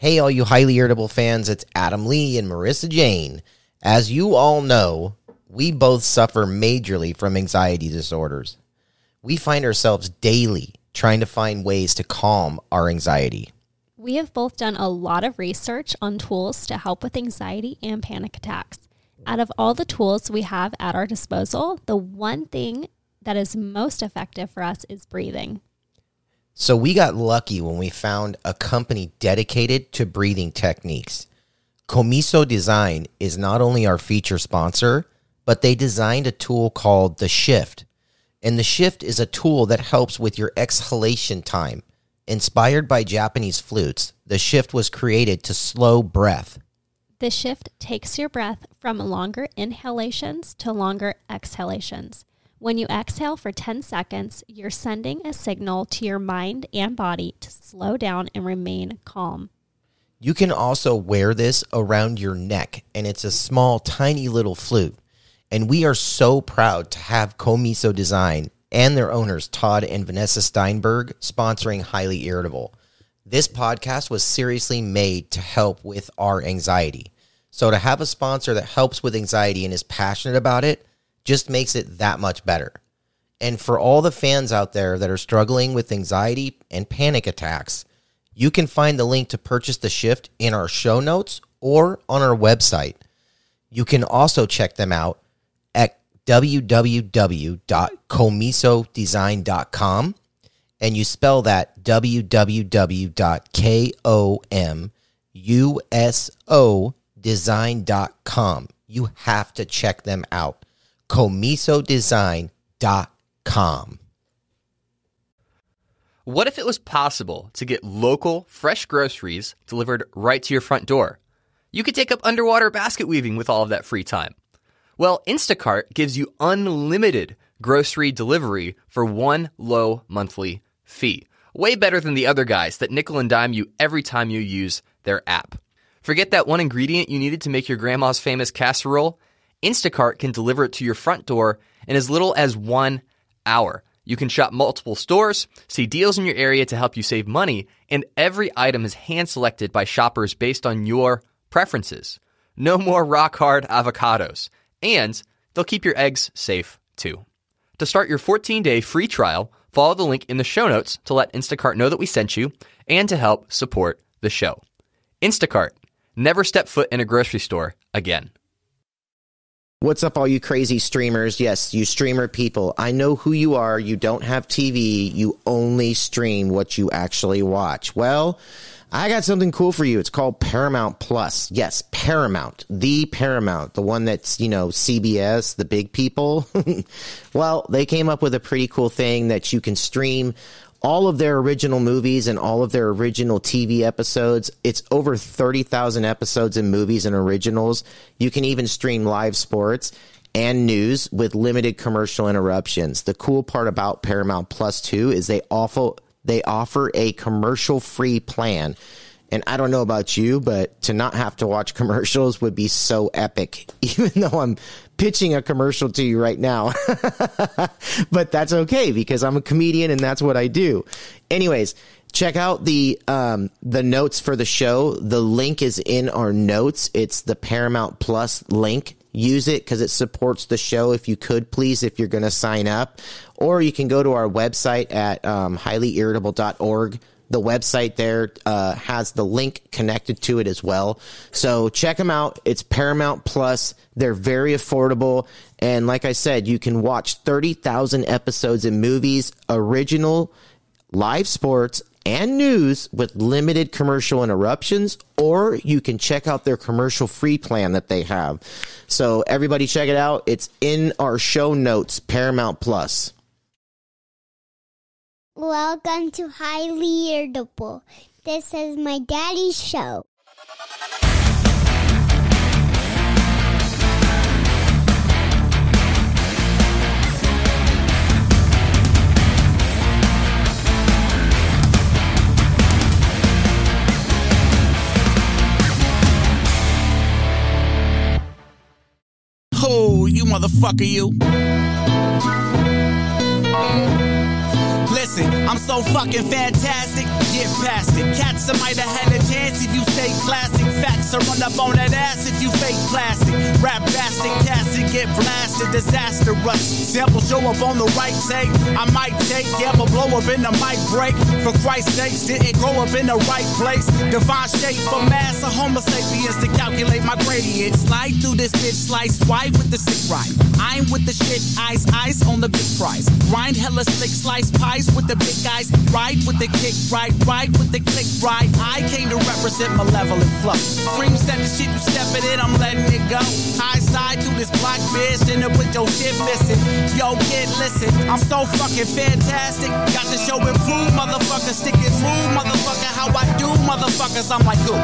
Hey, all you highly irritable fans, it's Adam Lee and Marissa Jane. As you all know, we both suffer majorly from anxiety disorders. We find ourselves daily trying to find ways to calm our anxiety. We have both done a lot of research on tools to help with anxiety and panic attacks. Out of all the tools we have at our disposal, the one thing that is most effective for us is breathing. So we got lucky when we found a company dedicated to breathing techniques. Komuso Design is not only our feature sponsor, but they designed a tool called the Shift. And the Shift is a tool that helps with your exhalation time. Inspired by Japanese flutes, the Shift was created to slow breath. The shift takes your breath from longer inhalations to longer exhalations. When you exhale for 10 seconds, you're sending a signal to your mind and body to slow down and remain calm. You can also wear this around your neck, and it's a small, tiny little flute. And we are so proud to have Komuso Design and their owners, Todd and Vanessa Steinberg, sponsoring Highly Irritable. This podcast was seriously made to help with our anxiety. So to have a sponsor that helps with anxiety and is passionate about it just makes it that much better. And for all the fans out there that are struggling with anxiety and panic attacks, you can find the link to purchase the shift in our show notes or on our website. You can also check them out at www.komusodesign.com and you spell that www.komusodesign.com. You have to check them out komusodesign.com. What if it was possible to get local, fresh groceries delivered right to your front door? You could take up underwater basket weaving with all of that free time. Well, Instacart gives you unlimited grocery delivery for one low monthly fee. Way better than the other guys that nickel and dime you every time you use their app. Forget that one ingredient you needed to make your grandma's famous casserole? Instacart can deliver it to your front door in as little as one hour. You can shop multiple stores, see deals in your area to help you save money, and every item is hand selected by shoppers based on your preferences. No more rock hard avocados. And they'll keep your eggs safe too. To start your 14 day free trial, follow the link in the show notes to let Instacart know that we sent you and to help support the show. Instacart, never step foot in a grocery store again. What's up, all you crazy streamers? Yes, you streamer people. I know who you are. You don't have TV. You only stream what you actually watch. Well, I got something cool for you. It's called Paramount Plus. Yes, Paramount, the Paramount, the one that's, you know, CBS, the big people. well, they came up with a pretty cool thing that you can stream all of their original movies and all of their original TV episodes. It's over 30,000 episodes and movies and originals. You can even stream live sports and news with limited commercial interruptions. The cool part about Paramount Plus 2 is they offer they offer a commercial free plan. And I don't know about you, but to not have to watch commercials would be so epic, even though I'm pitching a commercial to you right now. but that's okay because I'm a comedian and that's what I do. Anyways, check out the um, the notes for the show. The link is in our notes. It's the Paramount Plus link. Use it because it supports the show. If you could, please, if you're going to sign up, or you can go to our website at um, highlyirritable.org the website there uh, has the link connected to it as well. So check them out. It's Paramount Plus. They're very affordable. And like I said, you can watch 30,000 episodes and movies, original, live sports, and news with limited commercial interruptions, or you can check out their commercial free plan that they have. So everybody check it out. It's in our show notes, Paramount Plus. Welcome to Highly Irritable. This is my daddy's show. Oh, you motherfucker, you. I'm so fucking fantastic. Get past it. Cats might have had a chance if you stay classic. Facts are run up on that ass if you fake plastic. Rap bastard, get blasted. disaster Disastrous. Sample show up on the right take. I might take, yeah, but blow up in the mic break. For Christ's sakes, didn't grow up in the right place. Divine shape for mass of homo sapiens to calculate my gradient. Slide through this bitch, slice wide with the sick ride. I'm with the shit, ice, ice on the big price. Grind hella slick, slice pies with the big guys. Ride with the kick, ride, ride with the click, ride. I came to represent malevolent flow. Kream set the shit, you stepping in, I'm letting it go. High side to this black bitch, and up with your shit missing. Yo, kid, listen, I'm so fucking fantastic. Got the show improve, motherfucker. Stick it through, motherfucker. How I do, motherfuckers. I'm like, ooh.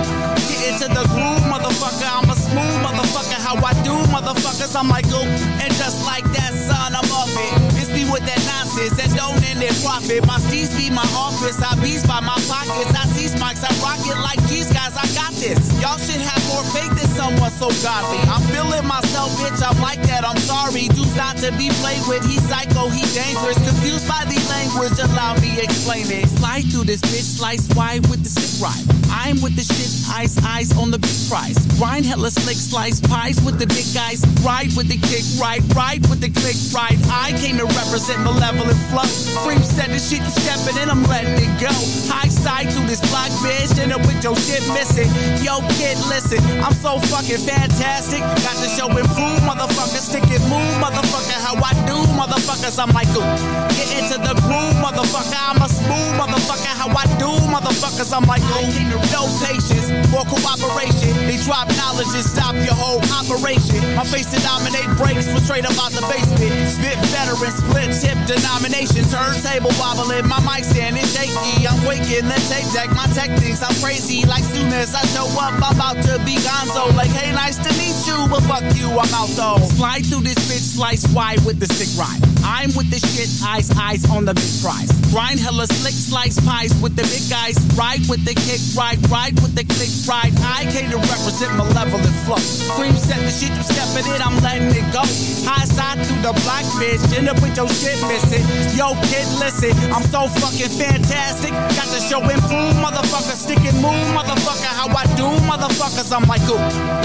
Get into the groove, motherfucker. I'm a smooth motherfucker. How I do, motherfuckers. I'm like, ooh. And just like that, son, I'm off it. Be with that nonsense that don't end in profit. My steez be my office. I beast by my pockets. I see spikes. I rock it like these guys. I got this. Y'all should have more faith in someone so godly. I'm feeling myself, bitch. I'm like that. I'm sorry. Dude's not to be played with. He's psycho. He dangerous. Confused by the language. Allow me explain it. Slide through this bitch. Slice wide with the sick ride. I'm with the shit. Ice, ice on the big price. Grind hella slick. Slice pies with the big guys. Ride with the kick. Ride, ride with the click. Ride. I came to represent malevolent flow. Kream said the shit you stepping in. I'm letting it go. High side through this block, bitch. And with your shit missing. Yo, kid, listen. I'm so fucking fantastic. Got the show improve, motherfucker. Stick it, move, motherfucker. How I do, motherfuckers. I'm like, ooh. Get into the groove, motherfucker. I'm a smooth motherfucker. How I do, motherfuckers. I'm like, ooh. No patience or cooperation. They drop knowledge and stop your whole operation. My face to dominate breaks from straight up out the basement. Spit veteran, split tip denomination. Turntable wobbling, my mic stand is shaky. I'm waking the tape deck, my techniques. I'm crazy. Like soon as I show up, I'm about to be gonzo. Like, hey, nice to meet you, but fuck you, I'm out though. Slide through this bitch, slice wide with the sick ride. I'm with the shit, ice, eyes on the big prize. Grind hella slick, slice pies with the big guys. Ride with the kick, ride, ride with the click, ride. I came to represent malevolent flow. Kream set the shit you stepping in, I'm letting it go. High side through the black bitch, end up with your shit missing. Yo, kid, listen, I'm so fucking fantastic. Got the show improve, motherfucker. Stick and move, motherfucker. How I do, motherfuckers. I'm like, ooh.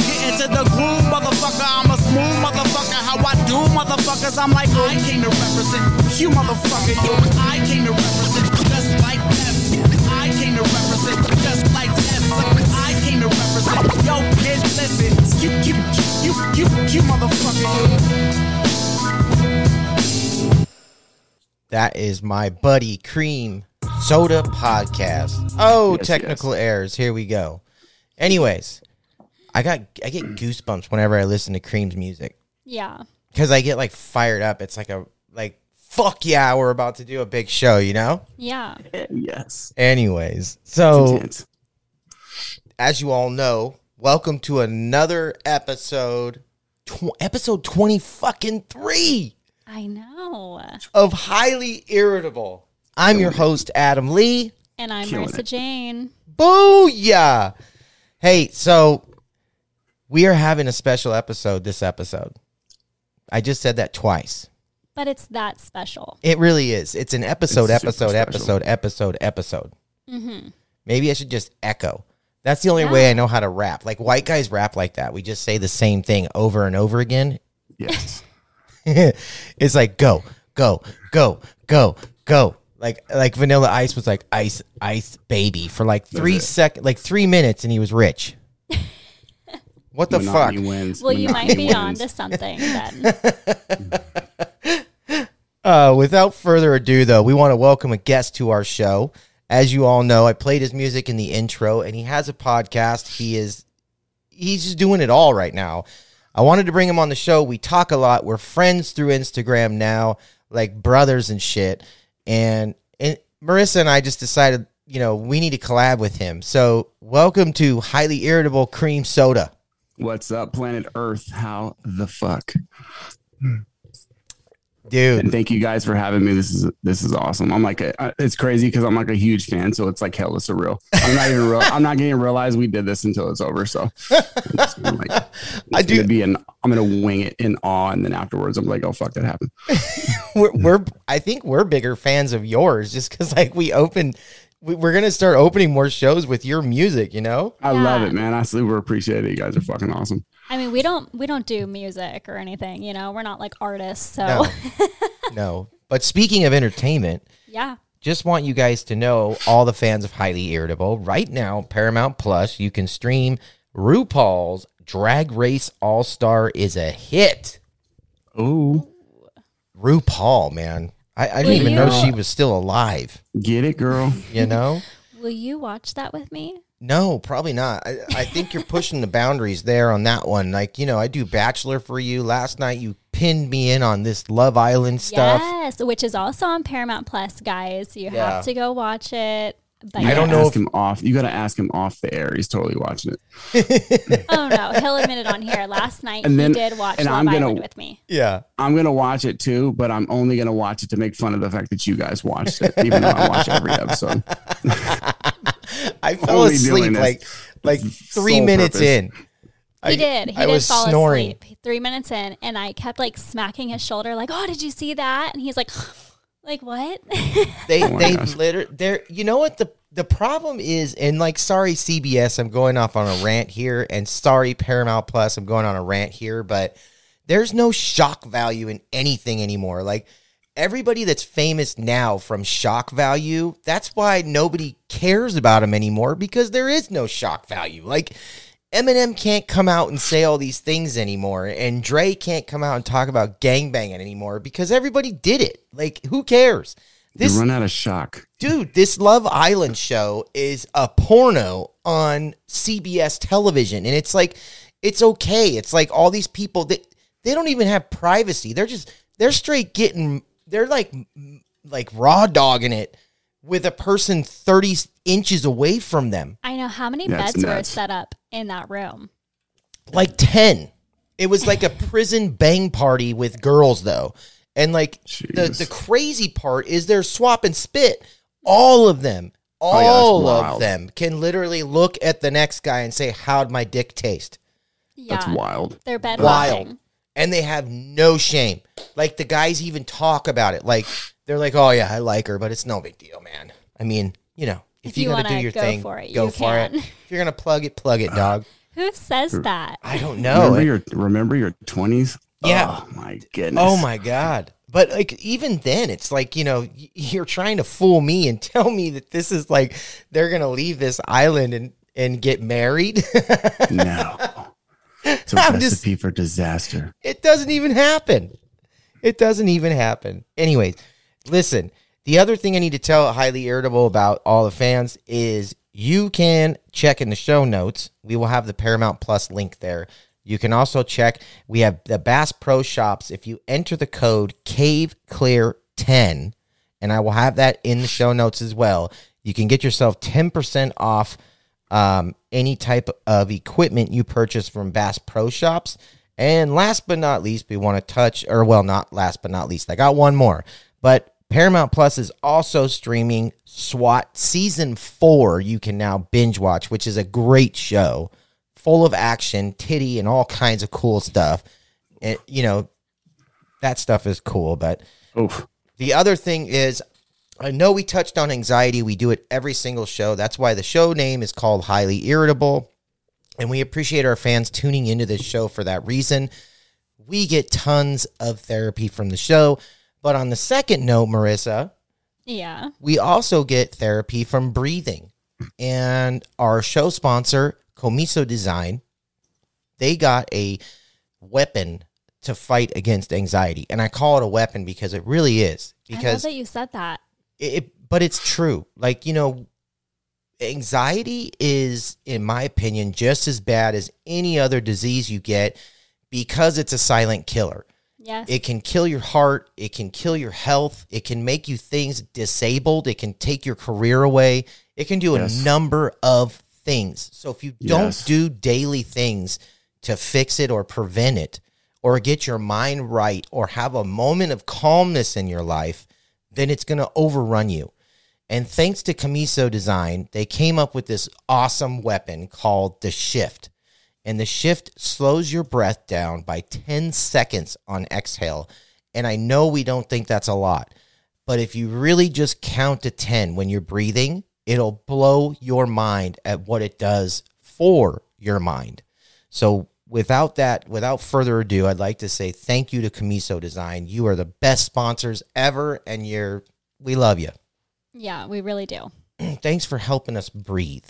Get into the groove, motherfucker. I'm a smooth motherfucker. How I do, motherfuckers. I'm like. I came to represent you, motherfucker. Yo, I came to represent just like that. I came to represent just like that. I came to represent. Yo, kid, listen. You, you, you, you, you, motherfucker. You. That is my buddy Kream Soda Podcast. Oh, Yes, technical errors. Here we go. Anyways, I got I get goosebumps whenever I listen to Kream's music Yeah. because I get like fired up. It's like a like fuck yeah, we're about to do a big show, you know. Yeah. yes. Anyways, so as you all know, welcome to another episode, tw- episode twenty fucking three. I know. of Highly Irritable. I'm your host, Adam Lee. And I'm Killing Marissa it. Jane. Booyah! Hey, so we are having a special episode this episode. I just said that twice. But it's that special. It really is. It's an episode, It's super episode, special. episode, episode, episode. Mm-hmm. Maybe I should just echo. That's the only Yeah. way I know how to rap. Like white guys rap like that. We just say the same thing over and over again. Yes. it's like go, go, go, go, go. Like like Vanilla Ice was like ice, ice, baby for like three it. sec, like three minutes, and he was rich. What the fuck? Monotony wins. Well, you might Monotony be on to something then. Uh, without further ado, though, we want to welcome a guest to our show. As you all know, I played his music in the intro, and he has a podcast. He is he's just doing it all right now. I wanted to bring him on the show. We talk a lot. We're friends through Instagram now, like brothers and shit. And and Marissa and I just decided, you know, we need to collab with him. So welcome to Highly Irritable Kream Soda. What's up, planet Earth? How the fuck? Dude. And thank you guys for having me. This is this is awesome. I'm like, a, it's crazy because I'm like a huge fan, so it's like hell, hella surreal. I'm not even real. I'm not to realize we did this until it's over. So it's gonna, like, I do- be an. I'm gonna wing it in awe, and then afterwards, I'm like, oh fuck, that happened. we're, we're I think we're bigger fans of yours just because like we open. We- We're gonna start opening more shows with your music. You know. I love it, man. I super appreciate it. You guys are fucking awesome. I mean, we don't we don't do music or anything, you know. We're not like artists, so No. no. But speaking of entertainment, yeah. just want you guys to know, all the fans of Highly Irritable, right now, Paramount Plus, you can stream RuPaul's Drag Race All Star is a hit. Oh, RuPaul, man. I, I didn't Will even know you- she was still alive, get it, girl. you know? Will you watch that with me? No, probably not. I, I think you're pushing the boundaries there on that one. Like, you know, I do Bachelor for you. Last night you pinned me in on this Love Island stuff. Yes, which is also on Paramount Plus, guys. You Yeah. have to go watch it. But You I don't know Ask if- him off. You got to ask him off the air. He's totally watching it. oh no, he'll admit it on here. Last night And he then- did watch and Love I'm gonna- Island with me. Yeah. I'm gonna watch it too, but I'm only gonna watch it to make fun of the fact that you guys watched it, even though I watch every episode. I fell asleep like like three minutes purpose. in. He I- did. He I did was fall snoring. asleep three minutes in, and I kept like smacking his shoulder, like, "Oh, did you see that?" And he's like, "Like what?" They Oh they gosh. literally they're you know what the the problem is and like sorry CBS I'm going off on a rant here and sorry Paramount Plus I'm going on a rant here but there's no shock value in anything anymore like everybody that's famous now from shock value that's why nobody cares about them anymore because there is no shock value like Eminem can't come out and say all these things anymore, and Dre can't come out and talk about gangbanging anymore because everybody did it. Like, who cares? This you run out of shock. dude, this Love Island show is a porno on CBS television, and it's like, it's okay. It's like all these people that they don't even have privacy. They're just they're straight getting they're like like raw dogging it with a person thirty inches away from them. I know how many That's beds were set up in that room. like 10 it was like a prison bang party with girls though. And like the, Jeez. the crazy part is they're swap and spit. All of them. Oh, yeah, all of them can literally look at the next guy and say how'd my dick taste? Yeah, That's wild. they're bed Wild. and they have no shame. Like the guys even talk about it. Like they're like oh yeah i like her but it's no big deal man. I mean you know if, If you, you gotta do your go thing for it, go you for it if you're gonna plug it plug it dog Who says that? i don't know remember your remember your twenties? Yeah. Oh my goodness. Oh my god. But like even then it's like, you know, you're trying to fool me and tell me that this is like they're going to leave this island and and get married. No. It's a I'm just- recipe for disaster. it doesn't even happen. It doesn't even happen. Anyways, listen, the other thing I need to tell highly irritable about all the fans is you can check in the show notes. We will have the Paramount Plus link there. You can also check. We have the Bass Pro Shops. If you enter the code Cave Clear 10, and I will have that in the show notes as well, you can get yourself 10% off um, any type of equipment you purchase from Bass Pro Shops. And last but not least, we want to touch, or well, not last but not least, I got one more. But Paramount Plus is also streaming SWAT season four. You can now binge watch, which is a great show, full of action, titty, and all kinds of cool stuff. And you know, that stuff is cool. But Oof. the other thing is, I know we touched on anxiety. We do it every single show. That's why the show name is called Highly Irritable. And we appreciate our fans tuning into this show for that reason. We get tons of therapy from the show. But on the second note, Marissa, Yeah. we also get therapy from breathing. And our show sponsor, Komuso Design, they got a weapon to fight against anxiety. And I call it a weapon because it really is. I love Because that you said that. it, but it's true. Like, you know, anxiety is, in my opinion, just as bad as any other disease you get because it's a silent killer. Yes. It can kill your heart. It can kill your health. It can make you things disabled. It can take your career away. It can do Yes. a number of things. So if you don't Yes. do daily things to fix it or prevent it, or get your mind right, or have a moment of calmness in your life, then it's going to overrun you. And thanks to Komuso Design, they came up with this awesome weapon called the Shift. And the Shift slows your breath down by 10 seconds on exhale And I know we don't think that's a lot, but if you really just count to 10 when you're breathing, it'll blow your mind at what it does for your mind. So, without that, without further ado, I'd like to say thank you to Komuso Design. You are the best sponsors ever, and you're, we love you. Yeah, we really do. Thanks for helping us breathe.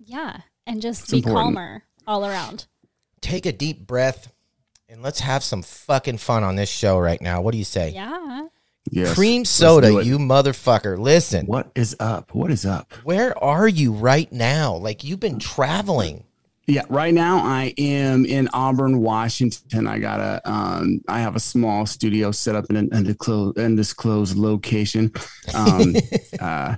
Yeah. And just It's be important. calmer all around. Take a deep breath and let's have some fucking fun on this show right now. What do you say? Yeah. Yes. Kream soda, you motherfucker. Listen, What is up? What is up? where are you right now? Like you've been traveling. Yeah, right now I am in Auburn, Washington. I got a, um, I have a small studio set up in an undisclosed, undisclosed location. Um, uh,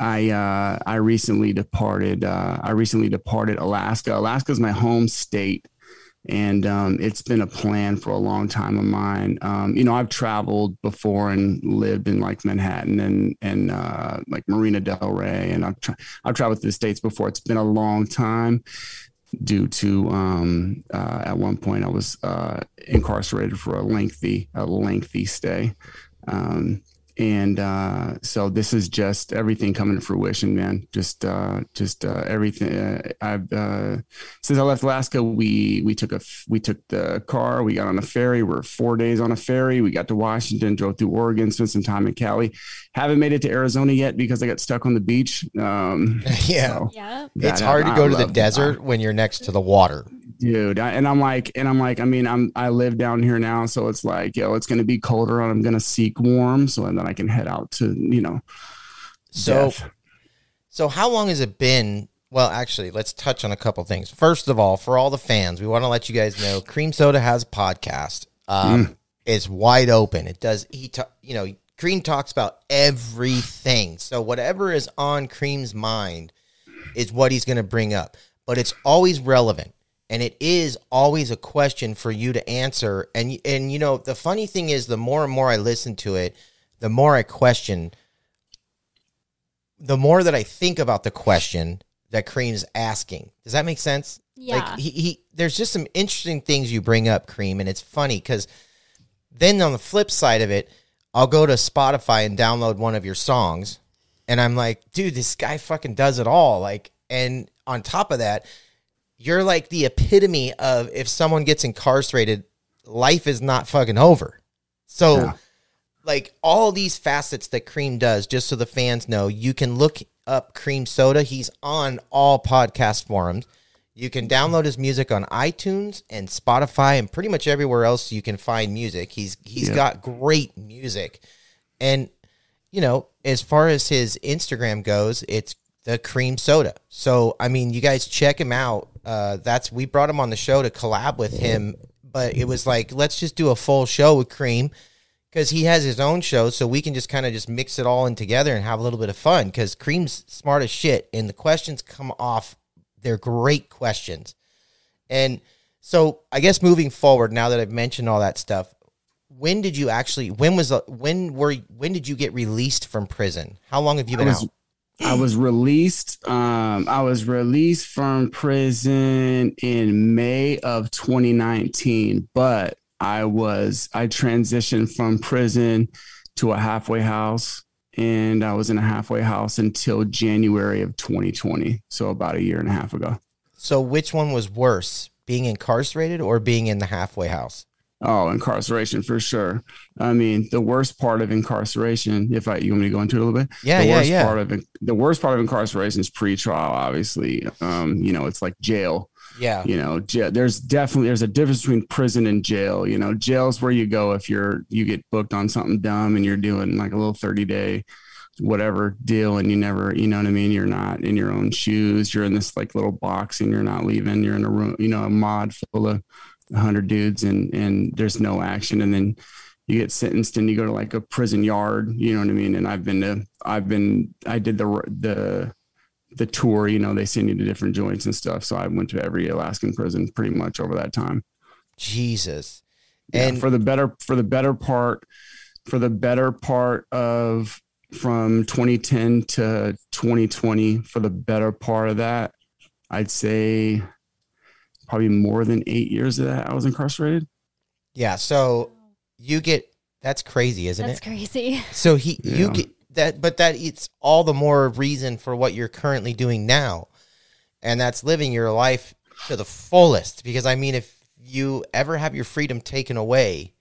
I uh, I recently departed. Uh, I recently departed Alaska. Alaska is my home state, and um, it's been a plan for a long time of mine. Um, you know, I've traveled before and lived in like Manhattan and and uh, like Marina Del Rey, and I've tra- I've traveled to the states before. It's been a long time due to um, uh, at one point I was uh, incarcerated for a lengthy a lengthy stay. Um, and uh, so this is just everything coming to fruition, man. Just, uh, just uh, everything. Uh, I've uh, since I left Alaska, we we took a f- we took the car, we got on a ferry. We're four days on a ferry. We got to Washington, drove through Oregon, spent some time in Cali. Haven't made it to Arizona yet because I got stuck on the beach. Um, yeah. so Yeah. that- It's hard to I go to the love- desert when you're next to the water. Dude I, and i'm like and i'm like i mean i'm i live down here now so it's like yo it's to be colder and i'm to seek warm so and then i can head out to you know So death. So how long has it been? Well, actually, let's touch on a couple things. First of all, for all the fans, we want to let you guys know Kream Soda has a podcast. Um, It's wide open. It does. He, ta- you know, Kream talks about everything. So whatever is on Kream's mind is what he's going to bring up. But it's always relevant, and it is always a question for you to answer. And and you know, the funny thing is, the more and more I listen to it, the more I question the more that I think about the question that Kream's asking. Does that make sense? Yeah. Like he, he there's just some interesting things you bring up, Kream, and it's funny because then on the flip side of it, I'll go to Spotify and download one of your songs, and I'm like, dude, this guy fucking does it all. Like, and on top of that, you're like the epitome of if someone gets incarcerated, life is not fucking over. So Yeah. like all these facets that Kream does, just so the fans know, you can look up Kream Soda. He's on all podcast forums. You can download his music on iTunes and Spotify and pretty much everywhere else you can find music. He's he's Yeah. got great music. And you know, as far as his Instagram goes, it's the Kream soda. So I mean, you guys check him out. Uh, that's we brought him on the show to collab with him, but it was like let's just do a full show with Kream because he has his own show, so we can just kind of just mix it all in together and have a little bit of fun. Because Kream's smart as shit, and the questions come off. They're great questions, and so I guess moving forward, now that I've mentioned all that stuff, when did you actually? When was the? When were? When did you get released from prison? How long have you been was, out? I was released. Um, I was released from prison in May of 2019, but I was I transitioned from prison to a halfway house, and I was in a halfway house until January of 2020. So about a year and a half ago. So which one was worse, being incarcerated or being in the halfway house? Oh, incarceration for sure. I mean, the worst part of incarceration, if I you want me to go into it a little bit, Yeah, the yeah, worst yeah. part of the worst part of incarceration is pre-trial. Obviously, um, you know, it's like jail. Yeah, You know, jail, there's definitely there's a difference between prison and jail. You know, jail's where you go if you're you get booked on something dumb and you're doing like a little thirty day whatever deal and you never you know what i mean you're not in your own shoes you're in this like little box and you're not leaving you're in a room you know a mod full of 100 dudes and and there's no action. And then you get sentenced and you go to like a prison yard you know what i mean? And i've been to i've been i did the the the tour you know they send you to different joints and stuff. So i went to every alaskan prison pretty much over that time. Jesus. yeah, And for the better for the better part for the better part of from 2010 to 2020 for the better part of that i'd say probably more than eight years of that i was incarcerated yeah, so you get That's crazy, isn't That's it? That's crazy. So he you get that but that it's all the more reason for what you're currently doing now. And that's living your life to the fullest because I mean if you ever have your freedom taken away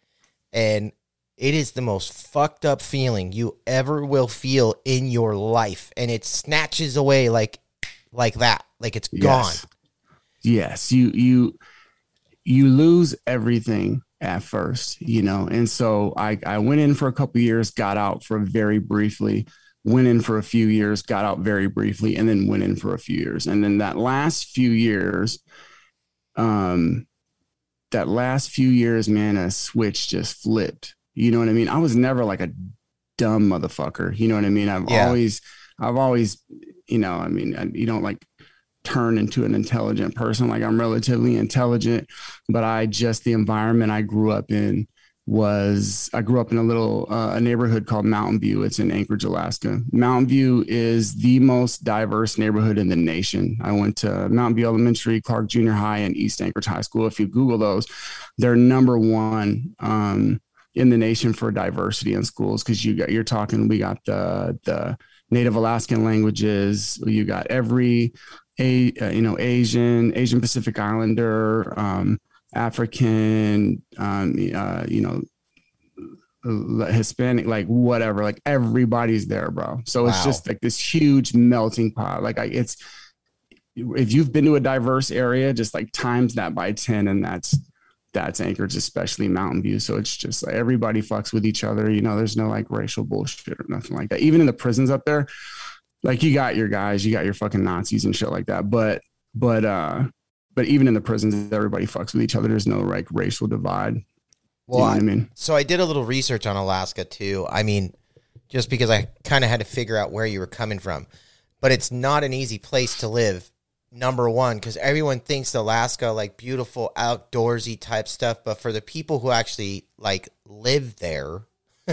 and it is the most fucked up feeling you ever will feel in your life and it snatches away like like that like it's gone Yes. You you you lose everything at first, you know. And so I I went in for a couple years, got out for very briefly, went in for a few years, got out very briefly, and then went in for a few years. And then that last few years, um, that last few years, man, a switch just flipped. You know what I mean? I was never like a dumb motherfucker. You know what I mean? I've Yeah. always, I've always, you know, I mean, I, you don't like turn into an intelligent person. Like I'm relatively intelligent, but I just the environment I grew up in was I grew up in a little uh, a neighborhood called Mountain View. It's in Anchorage, Alaska. Mountain View is the most diverse neighborhood in the nation. I went to Mountain View Elementary, Clark Junior High, and East Anchorage High School. If you Google those, they're number one um, in the nation for diversity in schools because you got you're talking. We got the the Native Alaskan languages. You got every a uh, you know Asian Asian Pacific Islander, um, African, um, uh, you know Hispanic, like whatever, like everybody's there, bro. So it's Wow. just like this huge melting pot. Like I, it's if you've been to a diverse area, just like times that by ten, and that's that's Anchorage, especially Mountain View. So it's just like everybody fucks with each other. You know, there's no like racial bullshit or nothing like that. Even in the prisons up there, like you got your guys, you got your fucking Nazis and shit like that. But but uh but even in the prisons, everybody fucks with each other. There's no like racial divide. well you know I- I mean? So I did a little research on Alaska too. I mean, just because I kind of had to figure out where you were coming from. But it's not an easy place to live. Number one, because everyone thinks Alaska like beautiful outdoorsy type stuff, but for the people who actually like live there,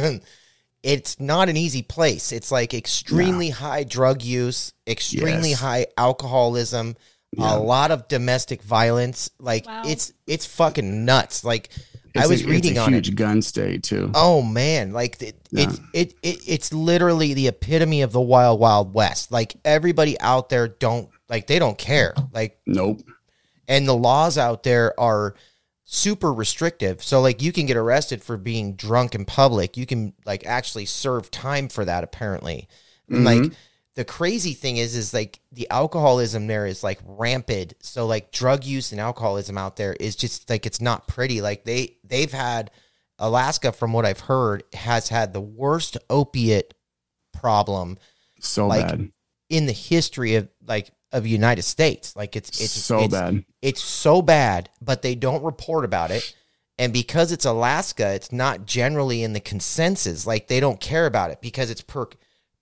it's not an easy place. It's like extremely high drug use, extremely Yes. high alcoholism, Yeah. a lot of domestic violence. Like Wow. it's it's fucking nuts. Like I was a, reading it's a on huge it. gun state too. Oh man, like it, Yeah. it's it, it it's literally the epitome of the wild wild west. Like everybody out there don't like they don't care. Like Nope. and the laws out there are super restrictive. So like you can get arrested for being drunk in public. You can like actually serve time for that apparently. And like mm-hmm. the crazy thing is is like the alcoholism there is like rampant. So like drug use and alcoholism out there is just like it's not pretty. Like they they've had Alaska from what I've heard has had the worst opiate problem So like, bad. in the history of like of United States. Like it's it's so it's, bad. it's so bad, but they don't report about it. And because it's Alaska, it's not generally in the consensus. Like they don't care about it because it's per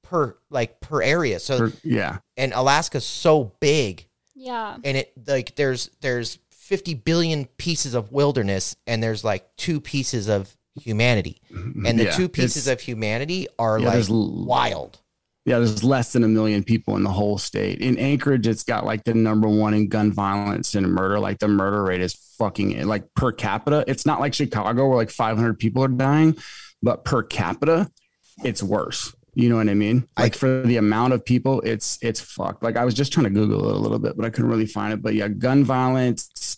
per like per area. So For- yeah. and Alaska's so big Yeah. and it like there's there's 50 billion pieces of wilderness and there's like two pieces of humanity. Mm-hmm. And the Yeah, two pieces of humanity are Yeah, like l- wild. Yeah, there's less than a million people in the whole state. In Anchorage, it's got like the number one in gun violence and murder. Like the murder rate is fucking like per capita. It's not like Chicago where like 500 people are dying, but per capita, it's worse. You know what I mean? I- Like for the amount of people, it's it's fucked. Like I was just trying to Google it a little bit, but I couldn't really find it. But yeah, gun violence,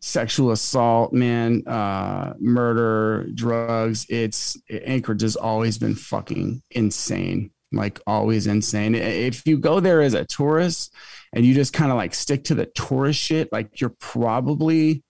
sexual assault, man, uh, murder, drugs. It's Anchorage has always been fucking insane. Like always insane. If you go there as a tourist and you just kind of like stick to the tourist shit, like you're probably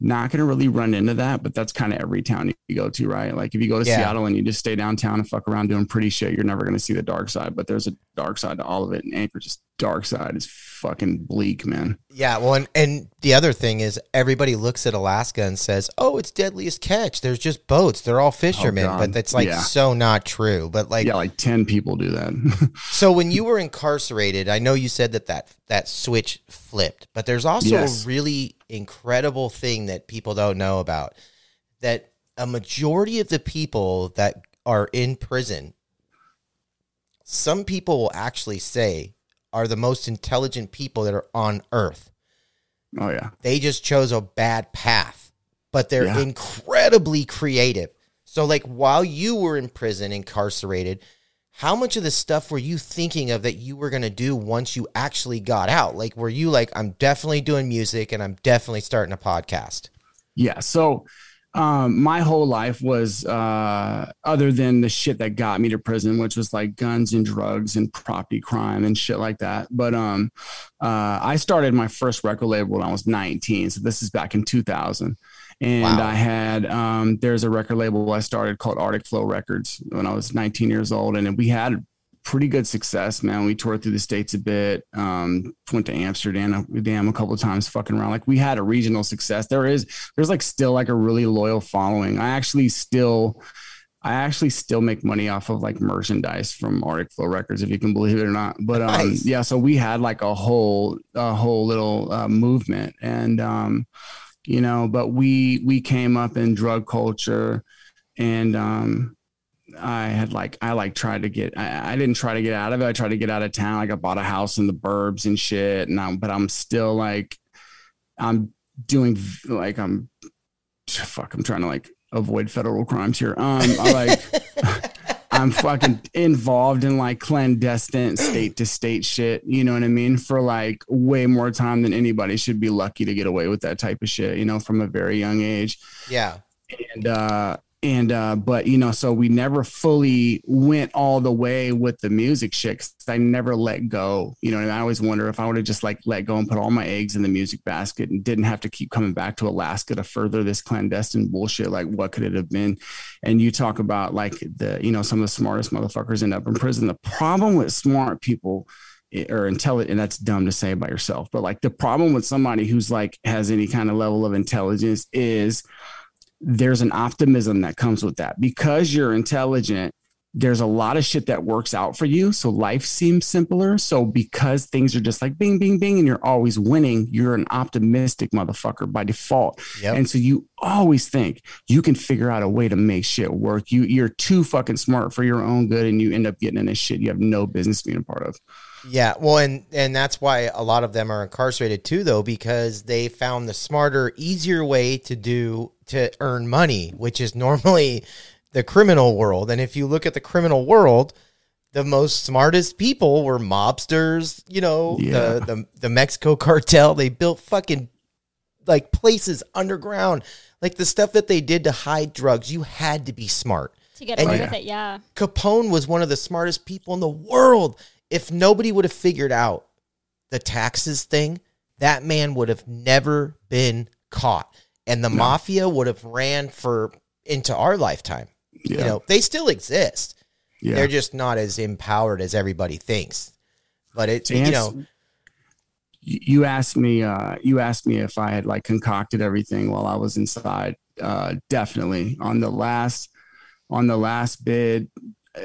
not going to really run into that, but that's kind of every town you go to, right? Like if you go to Yeah. Seattle and you just stay downtown and fuck around doing pretty shit, you're never going to see the dark side, but there's a dark side to all of it. And Anchorage's dark side is fucking bleak, man. Yeah, well, and, and the other thing is everybody looks at Alaska and says, "Oh, it's deadliest catch. There's just boats. They're all oh, fishermen." God. but that's like Yeah. so not true. But like, yeah, like 10 people do that. so when you were incarcerated, I know you said that that that switch flipped, but there's also Yes. a really incredible thing that people don't know about that a majority of the people that are in prison, some people will actually say are the most intelligent people that are on earth. oh, yeah. They just chose a bad path, but they're Yeah. incredibly creative. So, like, while you were in prison, incarcerated, how much of the stuff were you thinking of that you were going to do once you actually got out? Like, were you like, I'm definitely doing music and I'm definitely starting a podcast? Yeah. So, um, my whole life was uh, other than the shit that got me to prison, which was like guns and drugs and property crime and shit like that. But um, uh, I started my first record label when I was 19. So this is back in 2000. And Wow. I had um, there's a record label I started called Arctic Flow Records when I was 19 years old, and we had pretty good success, man. We toured through the states a bit, um, went to Amsterdam, damn, a couple of times, fucking around. Like we had a regional success. There is there's like still like a really loyal following. I actually still. I actually still make money off of like merchandise from Arctic Flow Records, if you can believe it or not. But um, Nice. yeah, so we had like a whole a whole little uh, movement, and um, you know but we we came up in drug culture and um i had like i like tried to get I, I didn't try to get out of it i tried to get out of town like i bought a house in the burbs and shit and i'm but i'm still like i'm doing like i'm fuck i'm trying to like avoid federal crimes here um i like I'm fucking involved in like clandestine state to state shit. You know what I mean? For like way more time than anybody should be lucky to get away with that type of shit, you know, from a very young age. Yeah. And, uh, and, uh, but you know, so we never fully went all the way with the music shit. I never let go. You know, and I always wonder if I would have just like let go and put all my eggs in the music basket and didn't have to keep coming back to Alaska to further this clandestine bullshit. Like, what could it have been? and you talk about like the you know some of the smartest motherfuckers end up in prison the problem with smart people i- or intelligent and that's dumb to say about yourself but like the problem with somebody who's like has any kind of level of intelligence is there's an optimism that comes with that because you're intelligent there's a lot of shit that works out for you so life seems simpler so because things are just like bing bing bing and you're always winning you're an optimistic motherfucker by default Yep. and so you always think you can figure out a way to make shit work. You you're too fucking smart for your own good, and you end up getting in a shit you have no business being a part of. Yeah, well, and and that's why a lot of them are incarcerated too, though, because they found the smarter, easier way to do to earn money, which is normally the criminal world. And if you look at the criminal world, the most smartest people were mobsters. You know, Yeah. the the the Mexico cartel. They built fucking like places underground, like the stuff that they did to hide drugs. You had to be smart. to get And- away Oh, with it. Yeah. Capone was one of the smartest people in the world. If nobody would have figured out the taxes thing, that man would have never been caught. And the mafia would have ran for into our lifetime. Yeah, You know, they still exist. yeah. They're just not as empowered as everybody thinks. But it, To you know, you you asked me uh you asked me if i had like concocted everything while i was inside uh definitely on the last on the last bid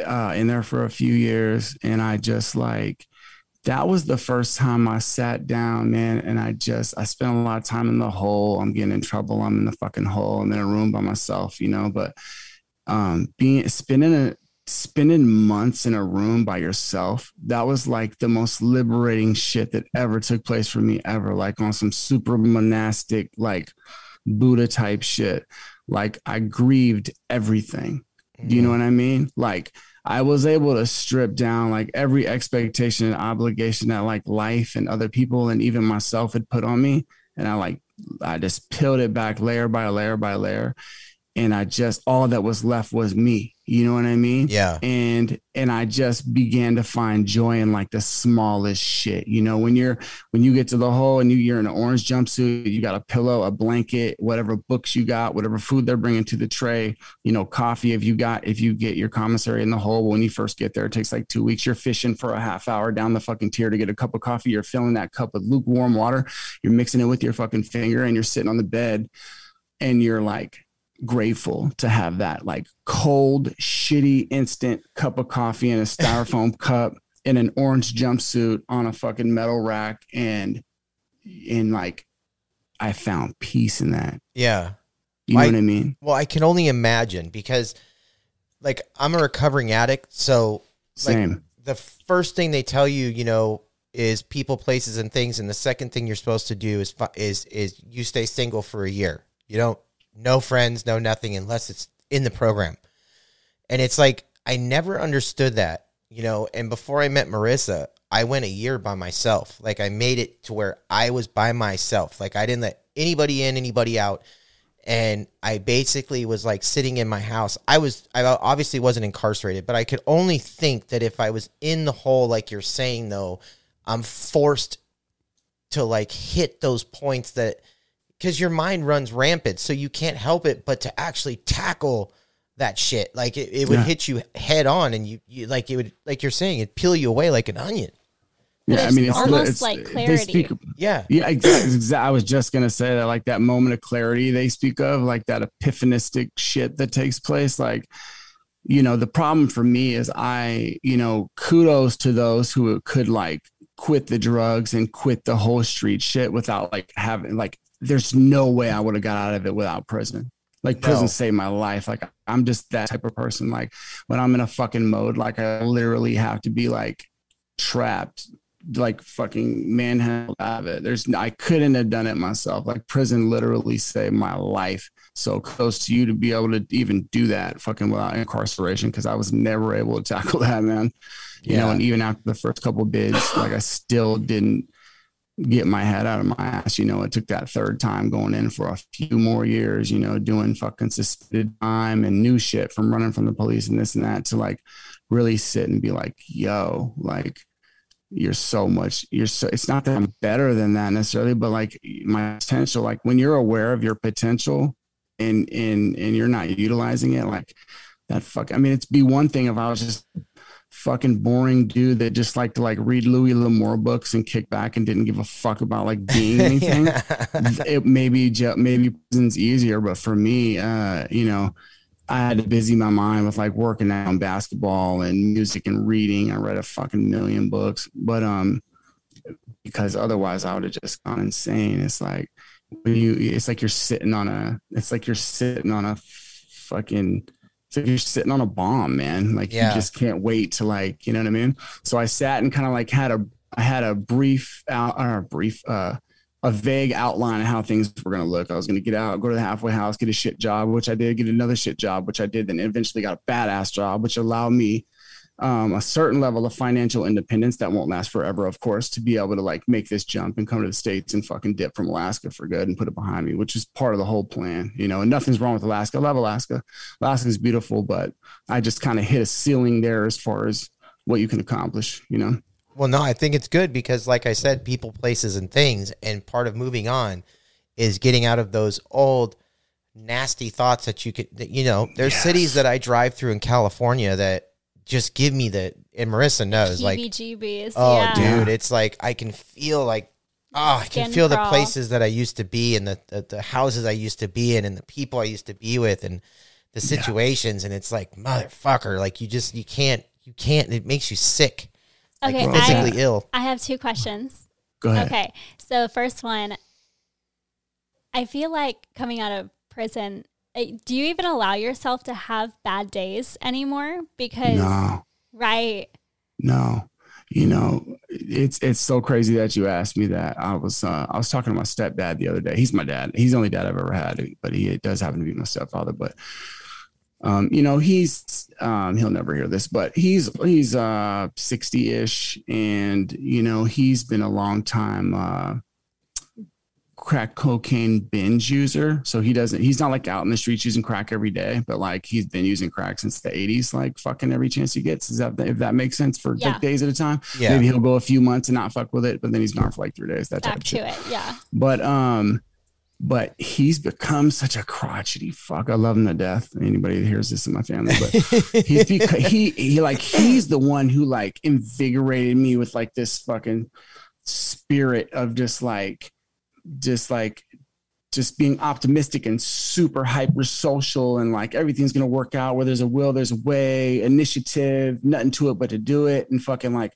uh in there for a few years and i just like that was the first time i sat down man and i just i spent a lot of time in the hole. I'm getting in trouble. I'm in the fucking hole. I'm in a room by myself you know but um being spending a spending months in a room by yourself that was like the most liberating shit that ever took place for me ever like on some super monastic like buddha type shit. Like i grieved everything do you know what i mean? Like i was able to strip down like every expectation and obligation that like life and other people and even myself had put on me. And i like i just peeled it back layer by layer by layer and i just all that was left was me. You know what i mean? Yeah. and and i just began to find joy in like the smallest shit. You know when you're when you get to the hole and you, you're in an orange jumpsuit you got a pillow a blanket whatever books you got whatever food they're bringing to the tray you know coffee if you got if you get your commissary in the hole when you first get there it takes like two weeks. You're fishing for a half hour down the fucking tier to get a cup of coffee. You're filling that cup with lukewarm water. You're mixing it with your fucking finger and you're sitting on the bed and you're like grateful to have that like cold, shitty, instant cup of coffee in a styrofoam cup in an orange jumpsuit on a fucking metal rack. And, and like, I found peace in that. Yeah. You know I- what I mean? Well, I can only imagine because like I'm a recovering addict, so like, Same. the first thing they tell you, you know, is people, places, and things, and the second thing you're supposed to do is is is you stay single for a year. You don't no friends, no nothing, unless it's in the program. And it's like I never understood that, you know, and before I met Marissa, I went a year by myself. Like I made it to where I was by myself. Like I didn't let anybody in, anybody out. And I basically was like sitting in my house. I was, I obviously wasn't incarcerated, but I could only think that if I was in the hole, like you're saying, though, I'm forced to like hit those points that, because your mind runs rampant. So you can't help it but to actually tackle that shit. Like it, it would Yeah. hit you head on and you, you, like it would, like you're saying, it'd peel you away like an onion. Yeah, There's I mean, it's almost like they clarity. speak- Yeah. Yeah, exactly. Exa- I was just gonna say that, like that moment of clarity they speak of, like that epiphanistic shit that takes place. Like, you know, the problem for me is I, you know, kudos to those who could like quit the drugs and quit the whole street shit without like having like. There's no way I would have got out of it without prison. Like prison No. saved my life. Like I'm just that type of person. Like when I'm in a fucking mode, like I literally have to be like trapped like fucking manhandled out of it. There's I couldn't have done it myself. Like prison literally saved my life. So close to you to be able to even do that fucking without incarceration because I was never able to tackle that, man. You know, and even after the first couple of bids, like I still didn't get my head out of my ass. You know, it took that third time going in for a few more years, you know, doing fucking suspended time and new shit from running from the police and this and that to like really sit and be like, yo, like you're so much you're so it's not that i'm better than that necessarily but like my potential like when you're aware of your potential and and and you're not utilizing it like that fuck i mean it's be one thing if i was just fucking boring dude that just liked to like read louis l'Amour books and kick back and didn't give a fuck about like being anything it maybe maybe prison's easier but for me uh you know I had to busy my mind with like working out on basketball and music and reading. I read a fucking million books, but um, because otherwise I would have just gone insane. It's like when you, it's like you're sitting on a, it's like you're sitting on a fucking, it's like you're sitting on a bomb, man. Like Yeah. you just can't wait to like, you know what I mean? So I sat and kind of like had a, I had a brief out or a brief, uh, a vague outline of how things were going to look. I was going to get out, go to the halfway house, get a shit job, which I did, get another shit job, which I did, then eventually got a badass job, which allowed me um, a certain level of financial independence that won't last forever, of course, to be able to like make this jump and come to the States and fucking dip from Alaska for good and put it behind me, which is part of the whole plan, you know, and nothing's wrong with Alaska. I love Alaska. Alaska's beautiful, but I just kind of hit a ceiling there as far as what you can accomplish, you know? Well, no, I think it's good because, like I said, people, places, and things. And part of moving on is getting out of those old, nasty thoughts that you could, that, you know, there's cities that I drive through in California that just give me the, and Marissa knows, like, heebie-jeebies. oh, yeah. dude, it's like I can feel like, oh, I can Skin feel the places that I used to be and the, the, the houses I used to be in and the people I used to be with and the situations. And it's like, motherfucker, like you just, you can't, you can't, it makes you sick, like Okay, physically I, ill. I have two questions. Go ahead. Okay. So the first one, I feel like coming out of prison, do you even allow yourself to have bad days anymore? Because No. right, No, you know, it's it's so crazy that you asked me that. I was uh, I was talking to my stepdad the other day. He's my dad. He's the only dad I've ever had, but he does happen to be my stepfather. But um, you know, he's um, he'll never hear this, but he's he's uh sixty ish, and you know, he's been a long time uh crack cocaine binge user. So he doesn't, he's not like out in the streets using crack every day, but like he's been using crack since the 80s, like fucking every chance he gets. Is that, if that makes sense for Yeah. like days at a time? Yeah. Maybe he'll go a few months and not fuck with it, but then he's gone for like three days. That type back of shit. to it. Yeah. But, um, but he's become such a crotchety fuck. I love him to death. Anybody that hears this in my family, but he's because he he like he's the one who like invigorated me with like this fucking spirit of just like just like just being optimistic and super hyper social and like everything's gonna work out where there's a will there's a way initiative nothing to it but to do it and fucking like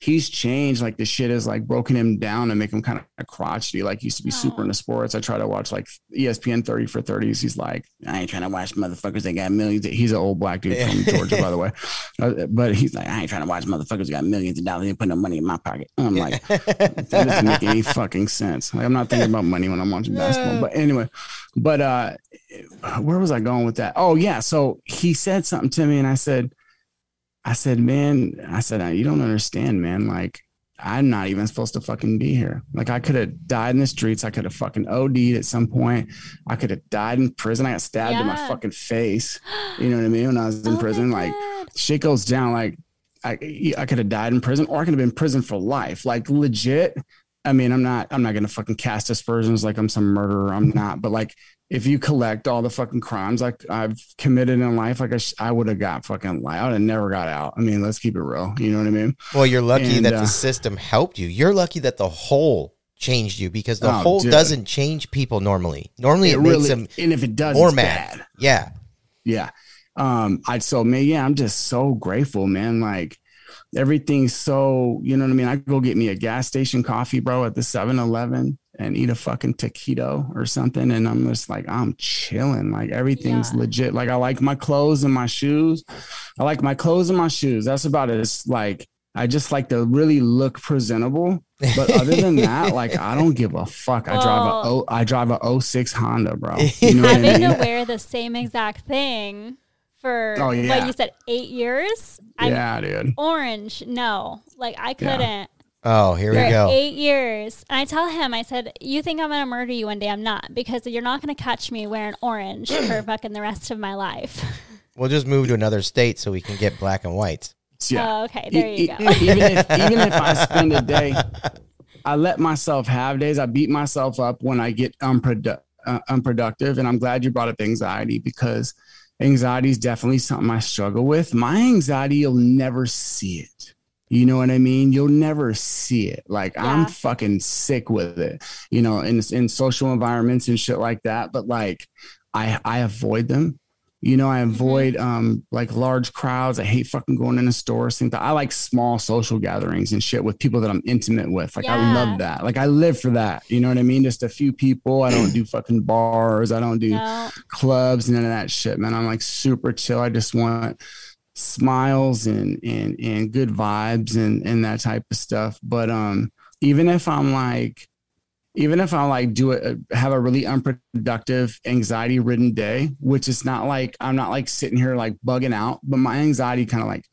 he's changed. Like the shit has like broken him down and make him kind of crotchety. Like he used to be super into sports. I try to watch like ESPN 30 for 30s. He's like, I ain't trying to watch motherfuckers that got millions. He's an old black dude from Georgia, by the way. Uh, but he's like, I ain't trying to watch motherfuckers that got millions of dollars and put no money in my pocket. I'm like, that doesn't make any fucking sense. Like I'm not thinking about money when I'm watching basketball. But anyway, but uh where was I going with that? Oh yeah. So he said something to me and I said, I said, man, I said, you don't understand, man. Like, I'm not even supposed to fucking be here. Like, I could have died in the streets. I could have fucking OD'd at some point. I could have died in prison. I got stabbed in my fucking face. You know what I mean? When I was in Oh prison, like, shit goes down. Like, I, I could have died in prison or I could have been in prison for life. Like, legit. I mean, I'm not, I'm not going to fucking cast aspersions like I'm some murderer. I'm mm-hmm. not. But like, if you collect all the fucking crimes like I've committed in life, like I, sh- I would have got fucking. I would never got out. I mean, let's keep it real. You know what I mean? Well, you're lucky And, that uh, the system helped you. You're lucky that the whole changed you because the Oh, whole dude. doesn't change people normally. Normally, it, It makes them and if it does, more mad. bad. Yeah. Yeah. Um, I so man, yeah, I'm just so grateful, man. Like everything's so, you know what I mean? I go get me a gas station coffee, bro, at the 7-Eleven and eat a fucking taquito or something. And I'm just like, I'm chilling. Like everything's Yeah. legit. Like I like my clothes and my shoes. I like my clothes and my shoes. That's about it. It's like I just like to really look presentable. But other than that, like I don't give a fuck. I drive a Well- O I drive a 06 Honda, bro. You know what I Having mean? to wear the same exact thing for Oh, yeah. what you said, eight years. I'm Yeah, dude. orange. No, like I couldn't. Oh, here For we go. eight years. And I tell him, I said, You think I'm going to murder you one day? I'm not, because you're not going to catch me wearing orange for fucking the rest of my life. We'll just move to another state so we can get black and whites. Yeah. Oh, okay. There you E- go. e- even if even if I spend a day, I let myself have days. I beat myself up when I get unprodu- uh, unproductive, and I'm glad you brought up anxiety because anxiety is definitely something I struggle with. My anxiety, you'll never see it. You know what I mean? You'll never see it. Like Yeah. I'm fucking sick with it. You know, in in social environments and shit like that. But like, I I avoid them. You know, I avoid um like large crowds. I hate fucking going into stores. Think that I like small social gatherings and shit with people that I'm intimate with. Like I love that. Like I live for that. You know what I mean? Just a few people. I don't do fucking bars. I don't do No. clubs, none of that shit, man. I'm like super chill. I just want smiles and and and good vibes and and that type of stuff. But um, even if I'm like, even if I like do it, have a really unproductive, anxiety ridden day, which is not like I'm not like sitting here like bugging out, but my anxiety kind of like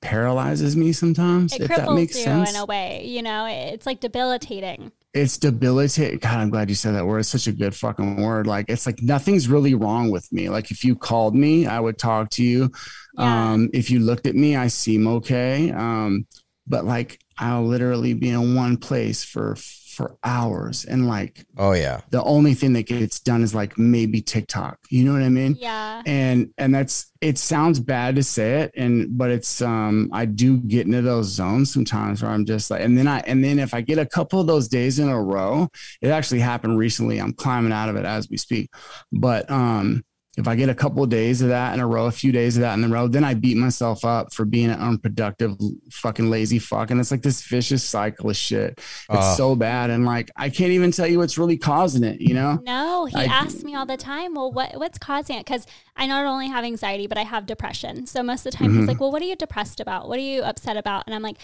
paralyzes me sometimes. It if that makes you sense in a way. You know, it's like debilitating. it's debilitating. God, I'm glad you said that word. It's such a good fucking word. Like it's like nothing's really wrong with me. Like if you called me, I would talk to you. Yeah. Um, if you looked at me, I seem okay. Um, but like I'll literally be in one place for for hours and like Oh, yeah. the only thing that gets done is like maybe TikTok. You know what I mean? yeah. and and that's it sounds bad to say it and but it's um i do get into those zones sometimes where i'm just like and then i and then if i get a couple of those days in a row it actually happened recently i'm climbing out of it as we speak but um if i get a couple of days of that in a row a few days of that in a row then i beat myself up for being an unproductive fucking lazy fuck and it's like this vicious cycle of shit it's Uh. so bad and like i can't even tell you what's really causing it you know No, he I- asks me all the time, well, what what's causing it? Because I not only have anxiety, but I have depression. So most of the time, Mm-hmm. he's like, well, what are you depressed about? What are you upset about? And I'm like,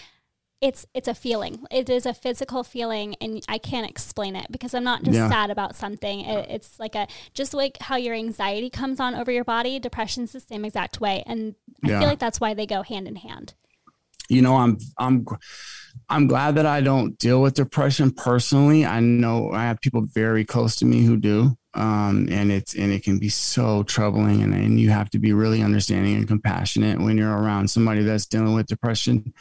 it's it's a feeling. It is a physical feeling, and I can't explain it because I'm not just Yeah. sad about something. It, it's like a just like how your anxiety comes on over your body. Depression's the same exact way, and I Yeah. feel like that's why they go hand in hand. you know i'm i'm i'm glad that i don't deal with depression personally i know i have people very close to me who do um and it's and it can be so troubling and, and you have to be really understanding and compassionate when you're around somebody that's dealing with depression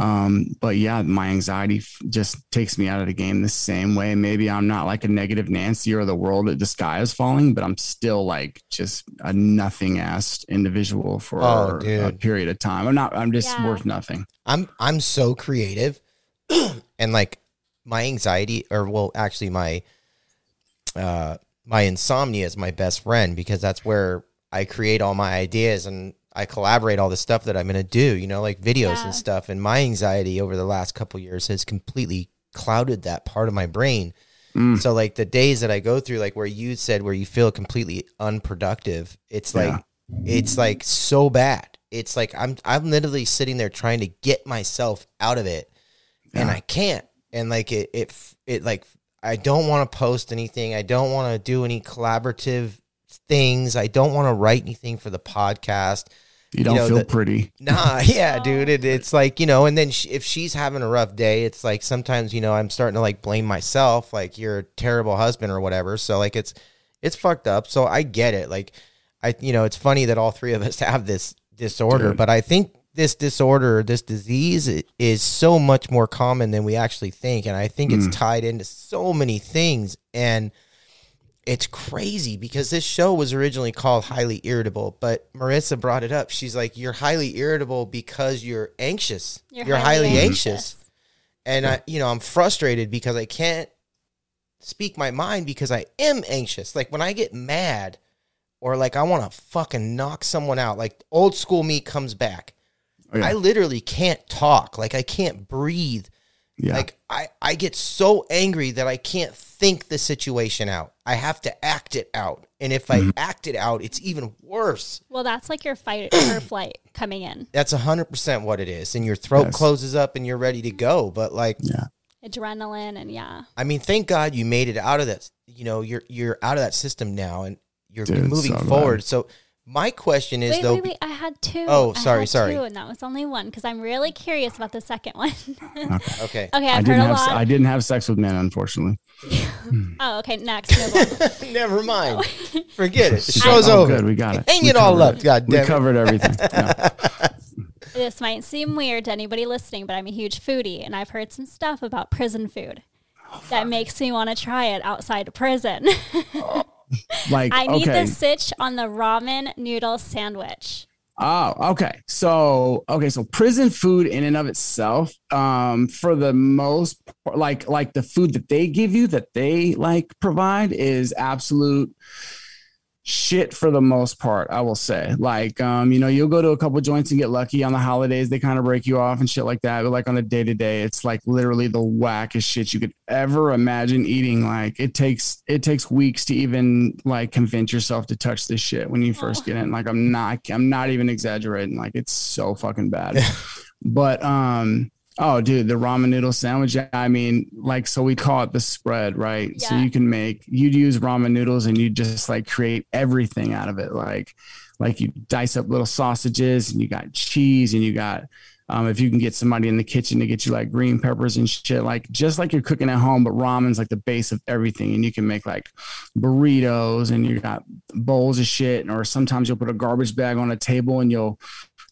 um but yeah my anxiety f- just takes me out of the game the same way. Maybe i'm not like a negative nancy or the world that the sky is falling but i'm still like just a nothing ass individual for Oh, a period of time. I'm not i'm just Yeah. worth nothing. I'm I'm so creative, and like my anxiety, or well, actually my uh my insomnia is my best friend because that's where I create all my ideas, and I collaborate all the stuff that I'm going to do, you know, like videos Yeah. and stuff. And my anxiety over the last couple years has completely clouded that part of my brain. Mm. So like the days that I go through, like where you said where you feel completely unproductive, it's like it's like so bad. It's like I'm I'm literally sitting there trying to get myself out of it, and I can't. And like it it it like I don't want to post anything. I don't want to do any collaborative things. I don't want to write anything for the podcast. You don't know, feel the- pretty. Nah, yeah, dude. It, it's like you know, and then sh if she's having a rough day, it's like sometimes you know I'm starting to like blame myself, like you're a terrible husband or whatever. So like it's it's fucked up. So I get it. Like I, you know, it's funny that all three of us have this disorder, Dude. but I think this disorder, this disease, i- is so much more common than we actually think, and I think it's mm. tied into so many things and it's crazy because this show was originally called highly irritable but marissa brought it up. She's like you're highly irritable because you're anxious. You're, highly, anxious. and i you know i'm frustrated because i can't speak my mind because i am anxious. Like when i get mad or like i want to fucking knock someone out like old school me comes back. Oh, yeah. i literally can't talk. Like i can't breathe yeah. like I, I get so angry that I can't think the situation out. I have to act it out. And if Mm-hmm. I act it out, it's even worse. Well, that's like your fight or flight coming in. That's 100% what it is. And your throat Yes. closes up and you're ready to go. But like yeah. Adrenaline and yeah. I mean, thank God you made it out of that. You know, you're you're out of that system now and you're Dude, moving so glad. forward. So my question is Wait, though wait, wait. I had two. Oh, I sorry, had sorry. Two, and that was only one because I'm really curious about the second one. okay. okay, I I've heard didn't a have lot. I didn't have sex with men, unfortunately. oh, okay. Next, move. Never mind. Forget it. The Shit. show's Oh, over. Good, we got it. Hang We it all covered up. God damn it. covered everything. Yeah. this might seem weird to anybody listening, but I'm a huge foodie, and I've heard some stuff about prison food Oh, that makes me want to try it outside of prison. Like I need okay. the sitch on the ramen noodle sandwich. Oh, okay. So, okay, so prison food in and of itself, um, for the most like like the food that they give you that they like provide is absolute shit for the most part, I will say. Like, um, you know, you'll go to a couple joints and get lucky on the holidays, they kind of break you off and shit like that. But like on a day to day, it's like literally the wackest shit you could ever imagine eating. Like it takes it takes weeks to even like convince yourself to touch this shit when you first get in. Like I'm not I'm not even exaggerating. Like it's so fucking bad. but um Oh, dude, the ramen noodle sandwich. I mean, like, so we call it the spread, right? So you can make, you'd use ramen noodles and you'd just like create everything out of it. Like, like you dice up little sausages and you got cheese and you got, um, if you can get somebody in the kitchen to get you like green peppers and shit, like just like you're cooking at home, but ramen's like the base of everything. And you can make like burritos and you got bowls of shit. Or sometimes you'll put a garbage bag on a table and you'll,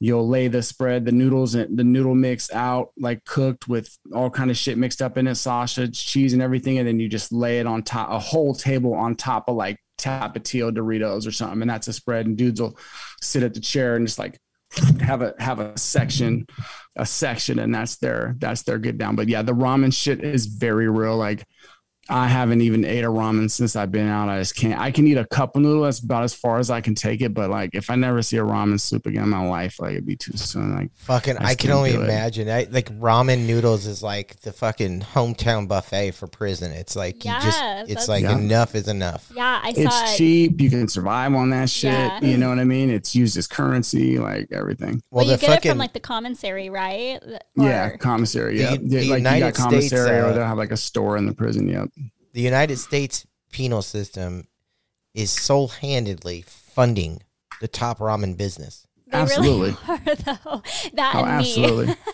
you'll lay the spread the noodles and the noodle mix out like cooked with all kind of shit mixed up in it sausage cheese and everything and then you just lay it on top a whole table on top of like tapatio doritos or something and that's a spread and dudes will sit at the chair and just like have a have a section a section and that's their that's their get down. But yeah the ramen shit is very real like I haven't even ate a ramen since I've been out. I just can't. I can eat a cup of noodle. That's about as far as I can take it. But like, if I never see a ramen soup again in my life, like it'd be too soon. Like, Fucking, I I, can only imagine. I, like ramen noodles is like the fucking hometown buffet for prison. It's like you Yeah, just, it's like Yeah. enough is enough. Yeah, I saw it's it. cheap. You can survive on that shit. Yeah. You know what I mean? It's used as currency, like everything. Well, Well, you the get it from like the commissary, right? yeah, commissary. Yeah, the like you got commissary, States, or uh, they'll have like a store in the prison. Yep. The United States penal system is sole-handedly funding the top ramen business. They Absolutely. really are, though. That Oh, and me. absolutely.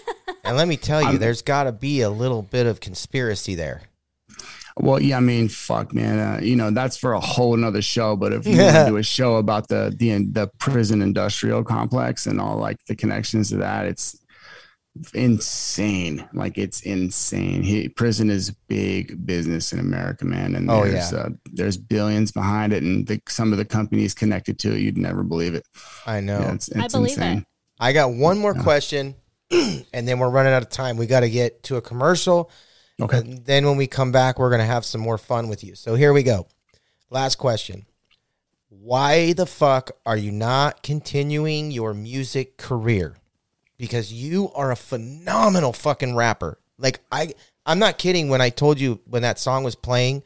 And let me tell you, I'm- there's got to be a little bit of conspiracy there. Well, yeah, I mean, fuck, man. Uh, you know, that's for a whole nother show. But if you want to do a show about the the the prison industrial complex and all like the connections to that, it's insane. Like it's insane. He, prison is big business in America, man. And Oh, there's uh, there's billions behind it, and the, some of the companies connected to it, you'd never believe it. I know. Yeah, it's, I believe insane. it. I got one more Yeah. question, and then we're running out of time. We got to get to a commercial. Okay. And then when we come back, we're going to have some more fun with you. So here we go. Last question. why the fuck are you not continuing your music career? Because you are a phenomenal fucking rapper. Like I, I'm not kidding. When I told you when that song was playing,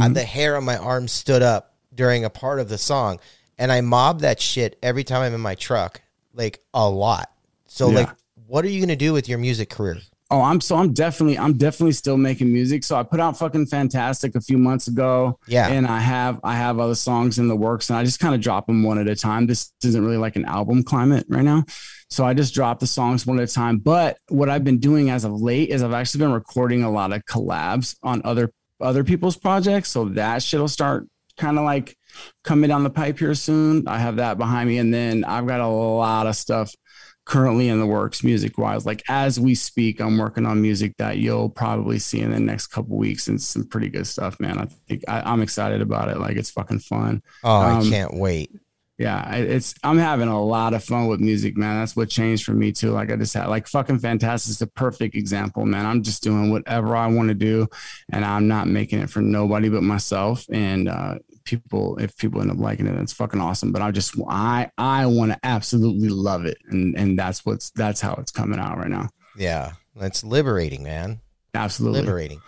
uh, the hair on my arm stood up during a part of the song, and I mob that shit every time I'm in my truck, like a lot. So Yeah. like, what are you gonna do with your music career? Oh, I'm so I'm definitely I'm definitely still making music. So I put out fucking fantastic a few months ago. Yeah. And I have I have other songs in the works and I just kind of drop them one at a time. This isn't really like an album climate right now. So I just drop the songs one at a time. But what I've been doing as of late is I've actually been recording a lot of collabs on other other people's projects. So that shit'll start kind of like coming down the pipe here soon. I have that behind me. And then I've got a lot of stuff currently in the works music wise like as we speak i'm working on music that you'll probably see in the next couple weeks and some pretty good stuff man. I think I, i'm excited about it. Like it's fucking fun. Oh, I Um, can't wait. yeah I- it's i'm having a lot of fun with music man. That's what changed for me too. Like i just had like fucking fantastic is the perfect example man. I'm just doing whatever i want to do and i'm not making it for nobody but myself. And uh people if people end up liking it it's fucking awesome but i just i i want to absolutely love it and and that's what's that's how it's coming out right now Yeah, that's liberating, man. absolutely liberating.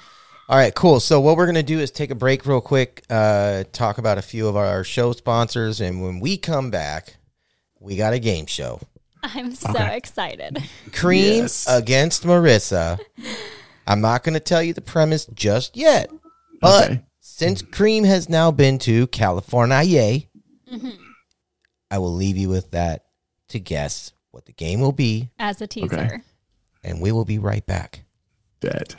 All right, cool. So what we're gonna do is take a break real quick, uh, talk about a few of our show sponsors, and when we come back, we got a game show. I'm so Okay. excited. Kream Yes. against Marissa. I'm not gonna tell you the premise just yet, but Okay. Since Kream has now been to California, mm-hmm. I will leave you with that to guess what the game will be, As a teaser. and we will be right back. dead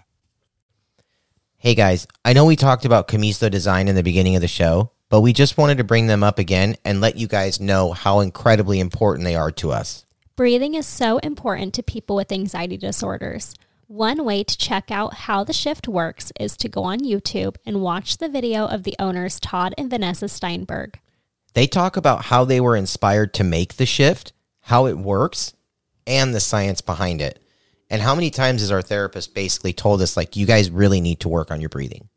Hey guys, I know we talked about Komuso Design in the beginning of the show, but we just wanted to bring them up again and let you guys know how incredibly important they are to us. Breathing is so important to people with anxiety disorders. One way to check out how the shift works is to go on YouTube and watch the video of the owners Todd and Vanessa Steinberg. They talk about how they were inspired to make the shift, how it works, and the science behind it. And how many times has our therapist basically told us, like, you guys really need to work on your breathing?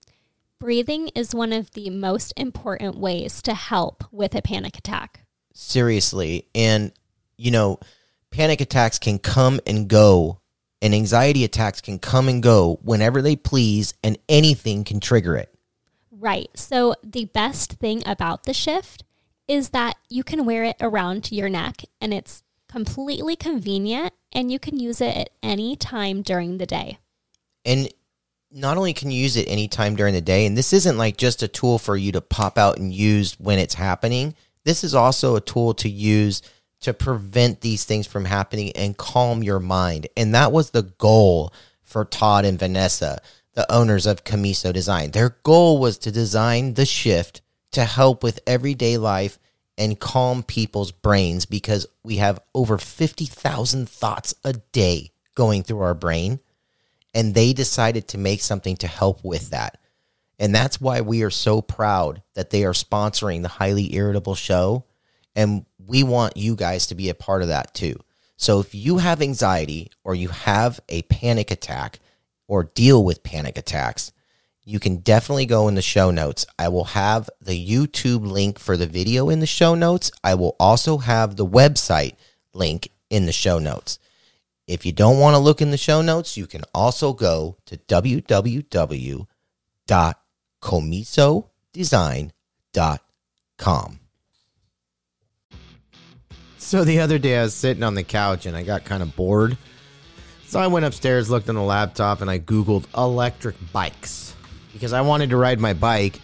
Breathing is one of the most important ways to help with a panic attack. Seriously. And, you know, panic attacks can come and go, and anxiety attacks can come and go whenever they please, and anything can trigger it. Right. So, the best thing about the shift is that you can wear it around your neck and it's completely convenient and you can use it at any time during the day. and not only can you use it anytime during the day and this isn't like just a tool for you to pop out and use when it's happening this is also a tool to use to prevent these things from happening and calm your mind and that was the goal for todd and vanessa the owners of Komuso Design their goal was to design the shift to help with everyday life and calm people's brains because we have over 50,000 thoughts a day going through our brain and they decided to make something to help with that. And that's why we are so proud that they are sponsoring the Highly Irritable Show. And we want you guys to be a part of that too. So if you have anxiety or you have a panic attack or deal with panic attacks, you can definitely go in the show notes. I will have the YouTube link for the video in the show notes. I will also have the website link in the show notes. If you don't want to look in the show notes, you can also go to www.komusodesign.com. So the other day I was sitting on the couch and I got kind of bored. So I went upstairs, looked on the laptop, and I Googled electric bikes because I wanted to ride my bike,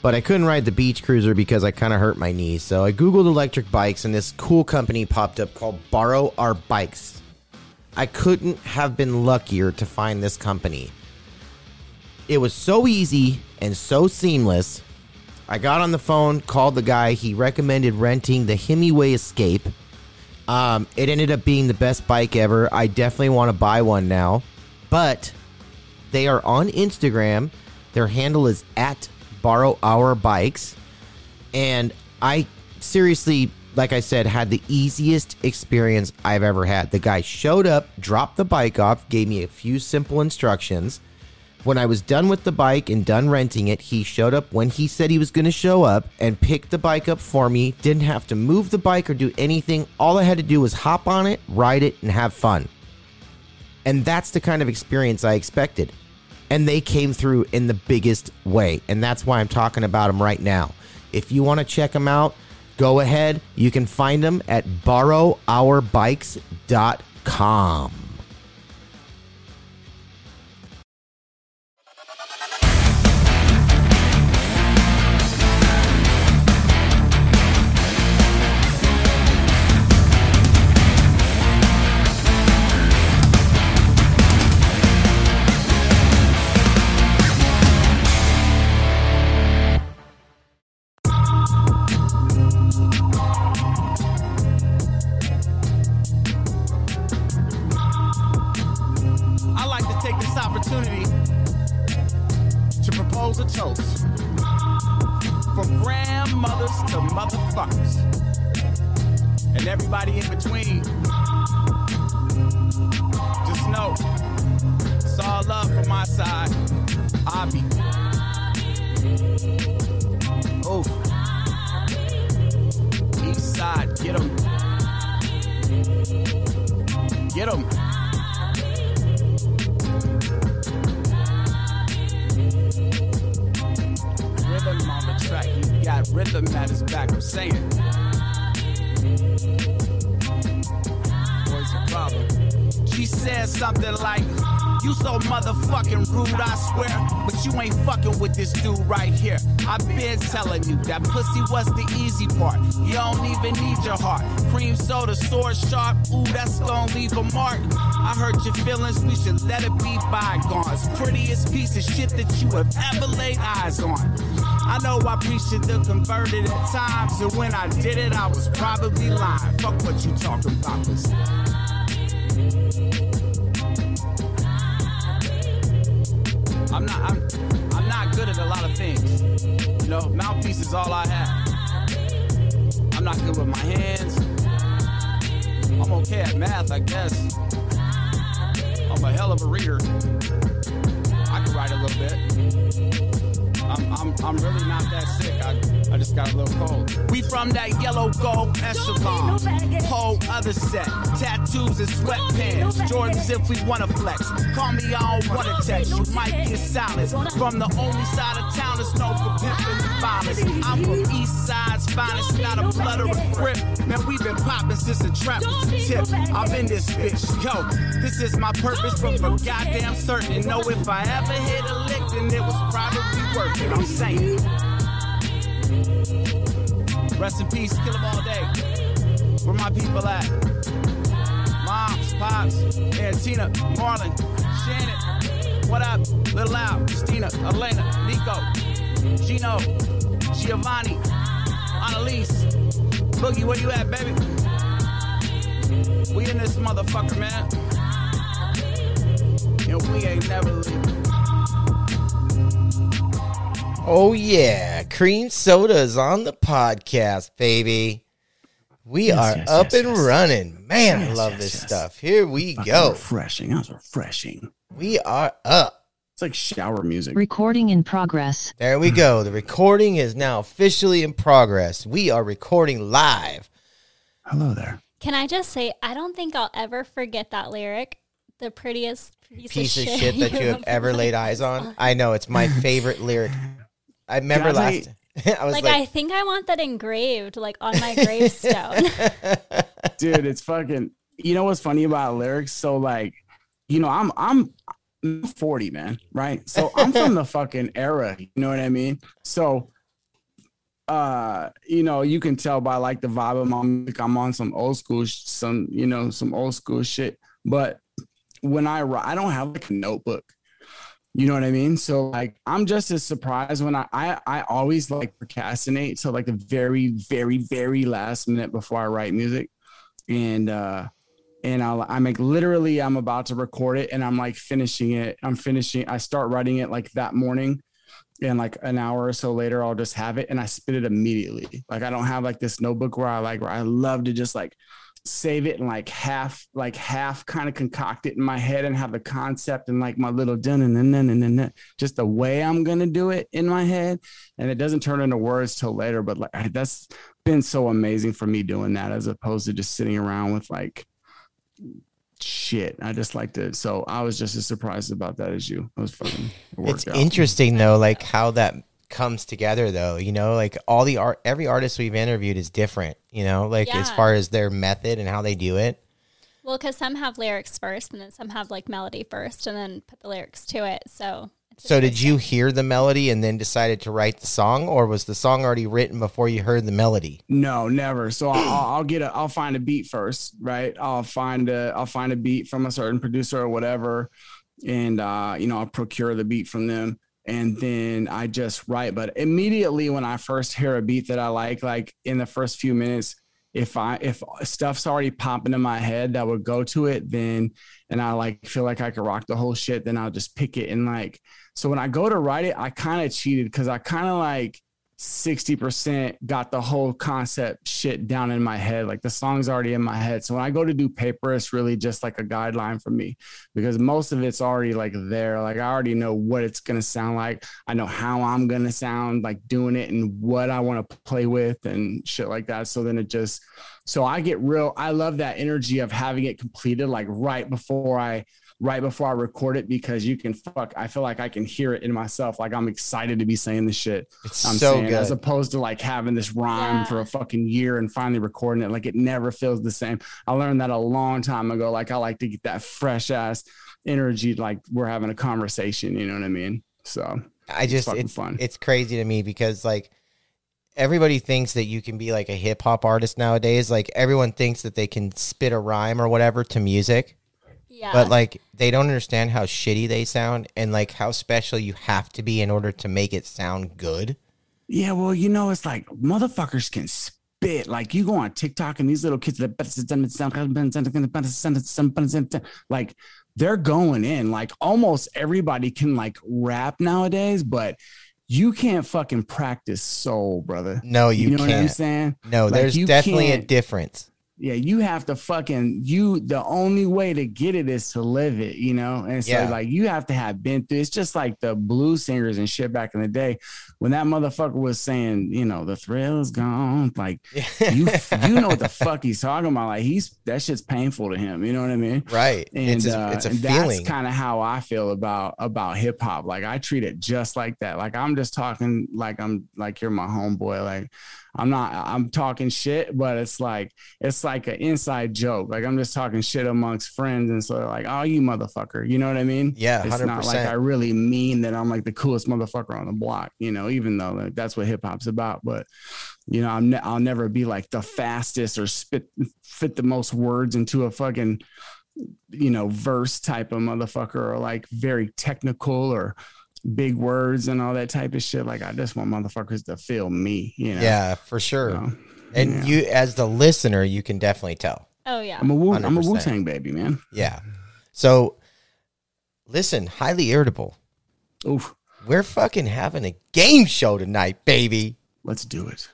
but I couldn't ride the beach cruiser because I kind of hurt my knee. So I Googled electric bikes, and this cool company popped up called Borrow Our Bikes. I couldn't have been luckier to find this company. It was so easy and so seamless. I got on the phone, called the guy. He recommended renting the Hemingway Escape. Um, it ended up being the best bike ever. I definitely want to buy one now. But they are on Instagram. Their handle is at borrow our bikes. And I seriously, like I said, had the easiest experience I've ever had. The guy showed up, dropped the bike off, gave me a few simple instructions. When I was done with the bike and done renting it, he showed up when he said he was going to show up and picked the bike up for me. Didn't have to move the bike or do anything. All I had to do was hop on it, ride it, and have fun. And that's the kind of experience I expected. And they came through in the biggest way. And that's why I'm talking about them right now. If you want to check them out, go ahead. You can find them at borrowourbikes.com. converted at times, and when I did it, I was probably lying. Fuck what you talking about, 'cause I'm not. I'm. I'm not good at a lot of things. You know, mouthpiece is all I have. I'm not good with my hands. I'm okay at math, I guess. I'm a hell of a reader. I can write a little bit. I'm, I'm, I'm really not that sick. I, I just got a little cold. We from that yellow gold echelon. Whole other set. Tattoos and sweatpants. Jordans if we wanna flex. Call me, I don't wanna text. You might get silence. From the only side of town that's known for pimping and violence. I'm from East Side's finest, not a blood or a grip. Man, we been popping since the trap was tip. I'm in this bitch. Yo, this is my purpose, but for goddamn certain. Know if I ever hit a lick, then it was probably worth it. I'm saying. Rest in peace, kill 'em all day. Where my people at? Moms, Pops, and Tina, Marlon, Shannon. What up? Little Al, Christina, Elena, Nico, Gino, Giovanni, Annalise. Boogie, where you at, baby? We in this motherfucker, man. And we ain't never leaving. Oh yeah, Kream Soda is on the podcast, baby. We Yes, are yes, up yes, and yes. running. Man, I Yes, love yes, this yes. stuff. Here we Fucking go. Refreshing. That was refreshing. We are up. It's like shower music. Recording in progress. There we go. The recording is now officially in progress. We are recording live. Hello there. Can I just say, I don't think I'll ever forget that lyric. The prettiest piece, Piece of shit that you have ever laid eyes on. I know it's my favorite lyric. I remember Can I last. I was Like, like, I think I want that engraved, like on my gravestone. Dude, it's fucking you know what's funny about lyrics? So like, you know, I'm I'm I'm 40, man, right? So I'm from the fucking era, you know what I mean? So uh, you know, you can tell by like the vibe of my music, I'm on some old school, sh- some you know, some old school shit. But when I write, I don't have like a notebook. You know what I mean? So like I'm just as surprised when I I, I always like procrastinate so like the very, very, very last minute before I write music. And uh and I'll, I'm like literally I'm about to record it and I'm like finishing it. I'm finishing, I start writing it like that morning. And like an hour or so later, I'll just have it and I spit it immediately. Like I don't have like this notebook where I like where I love to just like save it and like half like half kind of concoct it in my head and have the concept and like my little dun and then and then just the way I'm gonna do it in my head and it doesn't turn into words till later but like that's been so amazing for me doing that as opposed to just sitting around with like shit I just liked it. so I was just as surprised about that as you it was fucking it It's out. interesting though, like how that comes together though. You know, like all the art, every artist we've interviewed is different. You know, like as far as their method and how they do it. Well, because some have lyrics first, and then some have like melody first, and then put the lyrics to it. So. So did you hear the melody and then decided to write the song, or was the song already written before you heard the melody? No, never. So I'll, I'll I'll get a, I'll find a beat first, right? I'll find a, I'll find a beat from a certain producer or whatever, and uh, you know, I'll procure the beat from them, and then I just write. But immediately when I first hear a beat that I like, like in the first few minutes, if I if stuff's already popping in my head that would go to it, then and I like feel like I could rock the whole shit, then I'll just pick it and like. So when I go to write it, I kind of cheated because I kind of like 60% got the whole concept shit down in my head. Like the song's already in my head. So when I go to do paper, it's really just like a guideline for me because most of it's already like there. Like I already know what it's going to sound like. I know how I'm going to sound like doing it and what I want to play with and shit like that. So then it just, so I get real, I love that energy of having it completed like right before I right before I record it because you can fuck. I feel like I can hear it in myself. Like I'm excited to be saying this shit. It's I'm so saying, good. as opposed to like having this rhyme Yeah. for a fucking year and finally recording it. Like it never feels the same. I learned that a long time ago. Like I like to get that fresh ass energy, like we're having a conversation. You know what I mean? So I just fucking it's fun. it's crazy to me because like everybody thinks that you can be like a hip hop artist nowadays. Like everyone thinks that they can spit a rhyme or whatever to music, Yeah. but like they don't understand how shitty they sound and like how special you have to be in order to make it sound good. Yeah, well, you know, it's like motherfuckers can spit. Like you go on TikTok and these little kids that like they're going in. Like almost everybody can like rap nowadays, but you can't fucking practice soul, brother. No, you, know what I'm can't. saying? No, Like, there's definitely a can't- difference. Yeah, you have to fucking you. The only way to get it is to live it, you know. And so Yeah. like you have to have been through. It's just like the blues singers and shit back in the day when that motherfucker was saying, you know, the thrill is gone. Like you, you know what the fuck he's talking about. Like he's that shit's painful to him. You know what I mean? right. And it's a, uh, it's a. That's kind of how I feel about about hip hop. Like I treat it just like that. Like I'm just talking like I'm like you're my homeboy. Like I'm not. I'm talking shit, but it's like it's like an inside joke. Like I'm just talking shit amongst friends, and so they're like, "Oh, you motherfucker," you know what I mean? Yeah, It's not like I really mean that I'm like the coolest motherfucker on the block. You know, even though like, that's what hip hop's about. But you know, I'm ne- I'll never be like the fastest or spit fit the most words into a fucking you know verse type of motherfucker or like very technical or big words and all that type of shit. Like I just want motherfuckers to feel me. You know? yeah, for sure. So, and yeah. you, as the listener, you can definitely tell. oh yeah. I'm a Wu I'm a Wu Tang baby, man. Yeah. So, listen, highly irritable. Oof, We're fucking having a game show tonight, baby. let's do it.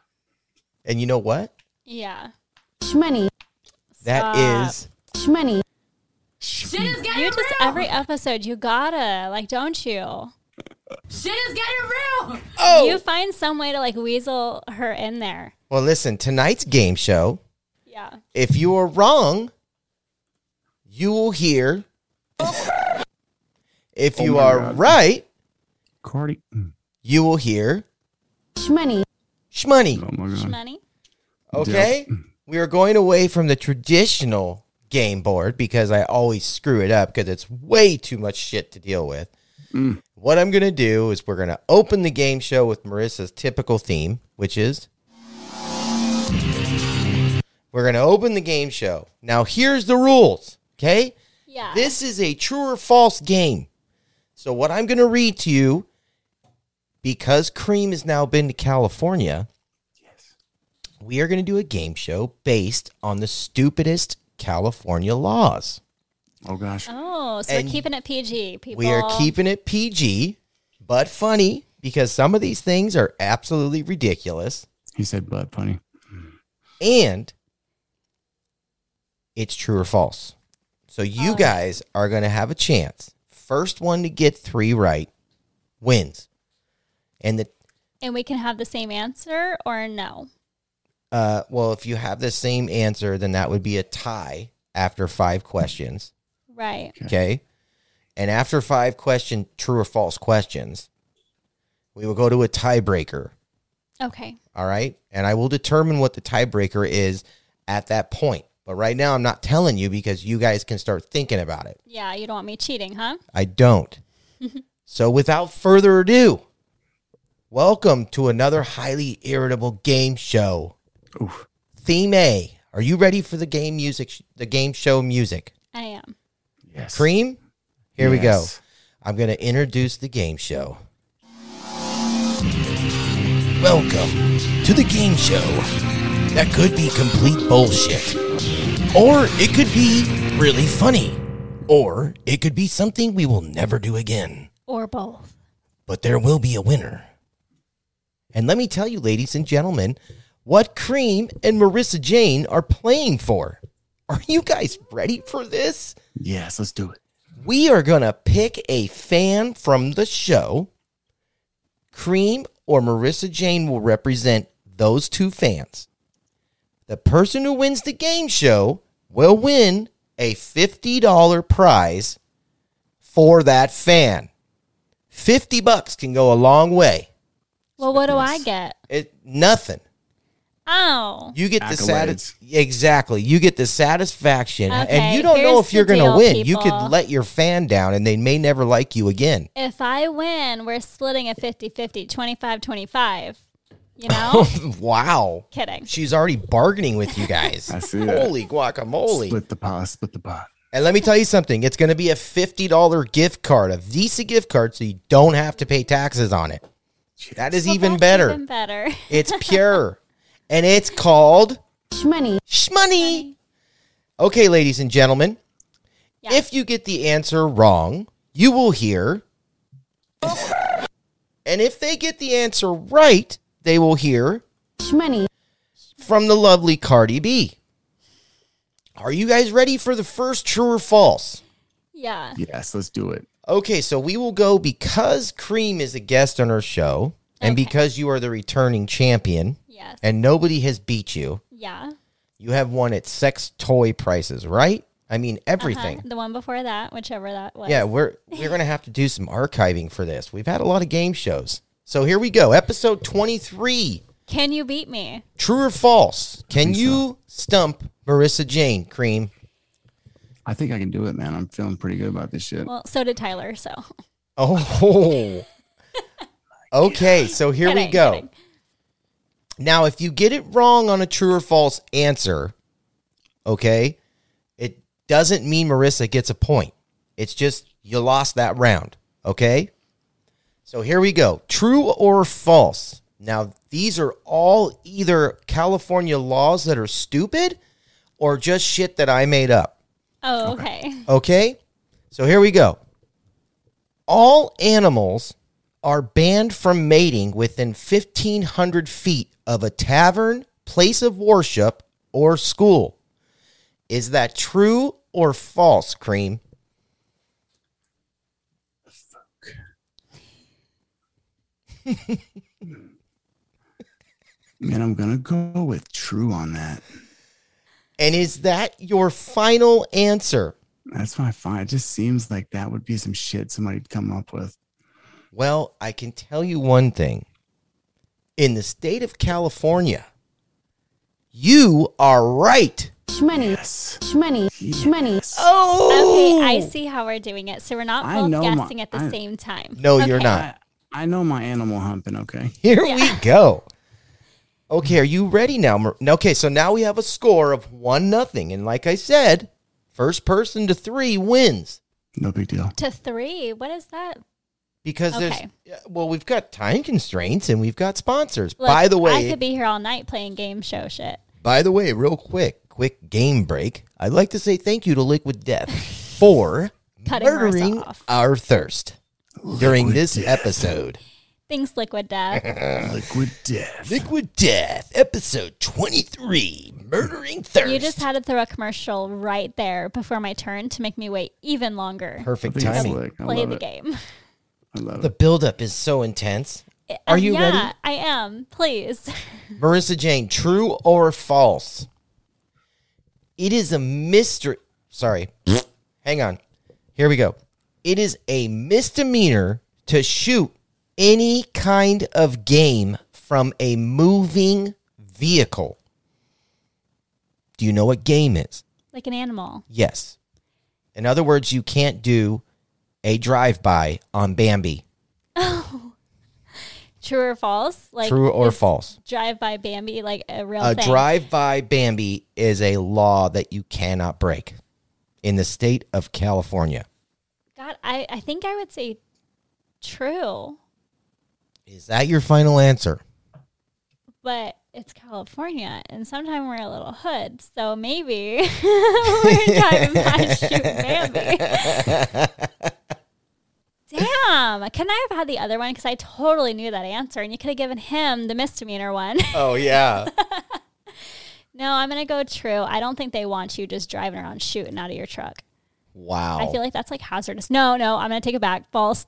And you know what? yeah. Shmoney, That Stop. is shmoney, You just every episode you gotta like, don't you? Shit is getting real. Oh. You find some way to like weasel her in there. well. Listen, tonight's game show. Yeah. If you are wrong, you will hear. If Oh you my are God. right, Cardi. you will hear Shmoney, shmoney. Oh my god. Money. Okay. We are going away from the traditional game board because I always screw it up because it's way too much shit to deal with. Mm. What I'm going to do is we're going to open the game show with Marissa's typical theme, which is we're going to open the game show. Now, here's the rules. Okay. Yeah. This is a true or false game. So, what I'm going to read to you, because Kream has now been to California, yes. we are going to do a game show based on the stupidest California laws. Oh gosh. oh, so And we're keeping it PG, people. We are keeping it PG, but funny because some of these things are absolutely ridiculous. He said "But funny. And it's true or false. So you guys are going to have a chance. First one to get three right wins. And the And we can have the same answer or no? uh, well, if you have the same answer, then that would be a tie after five questions. Right. Okay. And after five question true or false questions, we will go to a tiebreaker. Okay. All right. And I will determine what the tiebreaker is at that point. But right now, I'm not telling you because you guys can start thinking about it. Yeah, you don't want me cheating, huh? I don't. so without further ado, welcome to another highly irritable game show. Theme A. Are you ready for the game music? The game show music. I am. Yes. Kream. Here we go. I'm going to introduce the game show. Welcome to the game show. That could be complete bullshit. Or it could be really funny. Or it could be something we will never do again. Or both. But there will be a winner. And let me tell you, ladies and gentlemen, what Kream and Marissa Jane are playing for. Are you guys ready for this? Yes, let's do it. we are going to pick a fan from the show. Kream or Marissa Jane will represent those two fans. The person who wins the game show will win a $50 prize for that fan. 50 bucks can go a long way. Well, what do I get? It nothing. Oh. You get the Accolades. satis- exactly. You get the satisfaction, and you don't know if you're going to deal, win. You could let your fan down, and they may never like you again. If I win, we're splitting a 50 50, 25 25. You know? wow. Kidding. She's already bargaining with you guys. I see that. Holy guacamole. Split the pot. Split the pot. And let me tell you something. It's going to be a $50 gift card, a Visa gift card, so you don't have to pay taxes on it. That is Well, even that's better. Even better. It's pure. and it's called Shmoney. Shmoney. Okay, ladies and gentlemen. Yeah. If you get the answer wrong, you will hear. And if they get the answer right, they will hear Shmoney. from the lovely Cardi B. Are you guys ready for the first true or false? Yeah. Yes, let's do it. Okay, so we will go because Kream is a guest on our show and Okay. because you are the returning champion Yes. and nobody has beat you. yeah. You have won at sex toy prices, right? I mean everything. Uh-huh. The one before that, whichever that was. Yeah, we're we're gonna have to do some archiving for this. We've had a lot of game shows. So here we go. Episode twenty three. Can you beat me? True or false? Can you stump Marissa Jane, Kream? I think I can do it, man. I'm feeling pretty good about this shit. Well, so did Tyler. So Oh. okay, so here we go. kidding. Now, if you get it wrong on a true or false answer, okay, it doesn't mean Marissa gets a point. It's just you lost that round, okay? So here we go. True or false? Now, these are all either California laws that are stupid or just shit that I made up. Oh, okay. Okay? So here we go. All animals are banned from mating within 1,500 feet of a tavern, place of worship, or school. Is that true or false, Kream? Man, I'm gonna go with true on that. And is that your final answer? That's my fine. It just seems like that would be some shit somebody'd come up with. Well, I can tell you one thing. In the state of California, you are right. Shmoney. Yes. Shmoney. Shmoney. Oh! Okay, I see how we're doing it. So we're not I both know my- guessing at the I- same time. No, you're not. I, I know my animal humping, okay? Here we go. Okay, are you ready now? Mar- Okay, so now we have a score of one nothing, and like I said, first person to three wins No big deal. To three. What is that? Because Okay. there's well, we've got time constraints and we've got sponsors. Look, by the way I could be here all night playing game show shit. by the way, real quick, quick game break. I'd like to say thank you to Liquid Death for Cutting murdering our thirst during this episode. Thanks, Liquid Death. Liquid death. Liquid Death, episode 23 murdering thirst. You just had to throw a commercial right there before my turn to make me wait even longer. perfect I think timing. Play the it. game. I love The it. buildup is so intense. Are um, you yeah, ready? I am. Please. Marissa Jane, true or false? It is a mystery. Sorry. Hang on. Here we go. It is a misdemeanor to shoot any kind of game from a moving vehicle. Do you know what game is? like an animal. Yes. In other words, you can't do a drive by on Bambi. Oh. True or false? Like True or false? Drive by Bambi, like a real A thing. drive by Bambi is a law that you cannot break in the state of California. God, I, I think I would say true, Is that your final answer? but it's California, and sometimes we're a little hood, so maybe we're driving by shooting Bambi. Damn, can I have had the other one? Because I totally knew that answer, and you could have given him the misdemeanor one. Oh, yeah. no, I'm gonna go true. I don't think they want you just driving around shooting out of your truck. wow. I feel like that's like hazardous. No, no, I'm gonna take it back. False.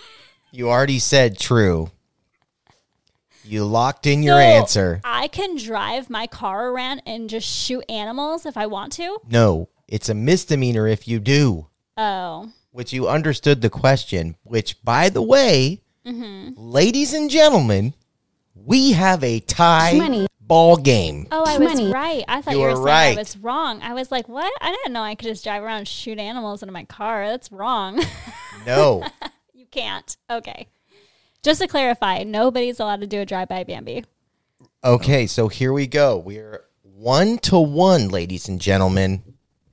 you already said true. You locked in your answer. I can drive my car around and just shoot animals if I want to. No, it's a misdemeanor if you do. Oh, Which you understood the question, which, by the way, Mm-hmm. ladies and gentlemen, we have a tie Shmoney. ball game. oh, I was Shmoney. right. I thought You you, were were saying right. I was wrong. I was like, what? I didn't know I could just drive around and shoot animals into my car. That's wrong. No. you can't. Okay. Just to clarify, nobody's allowed to do a drive-by Bambi. Okay, so here we go. We're one to one, ladies and gentlemen,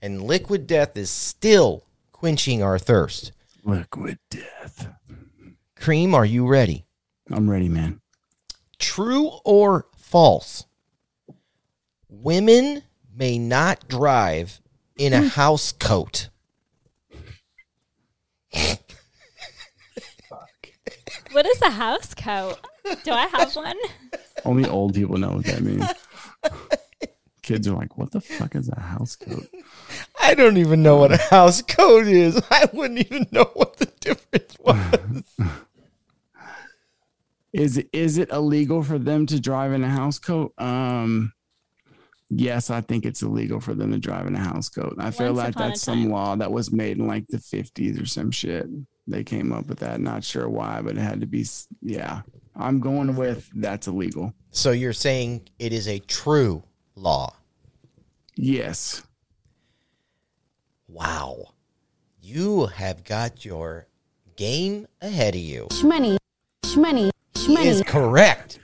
and liquid death is still quenching our thirst. Liquid death. Kream, are you ready? I'm ready, man. True or false? Women may not drive in a hmm. house coat. What is a house coat? Do I have one? Only old people know what that means. Kids are like, what the fuck is a house coat? I don't even know what a house coat is. I wouldn't even know what the difference was. Is it is it illegal for them to drive in a house coat? Um yes, I think it's illegal for them to drive in a house coat. I feel Once like that's some law that was made in like the 50s or some shit. They came up with that. Not sure why, but it had to be yeah. I'm going with that's illegal. So you're saying it is a true law. Yes. Wow. You have got your game ahead of you. Shmoney. Shmoney. He is correct.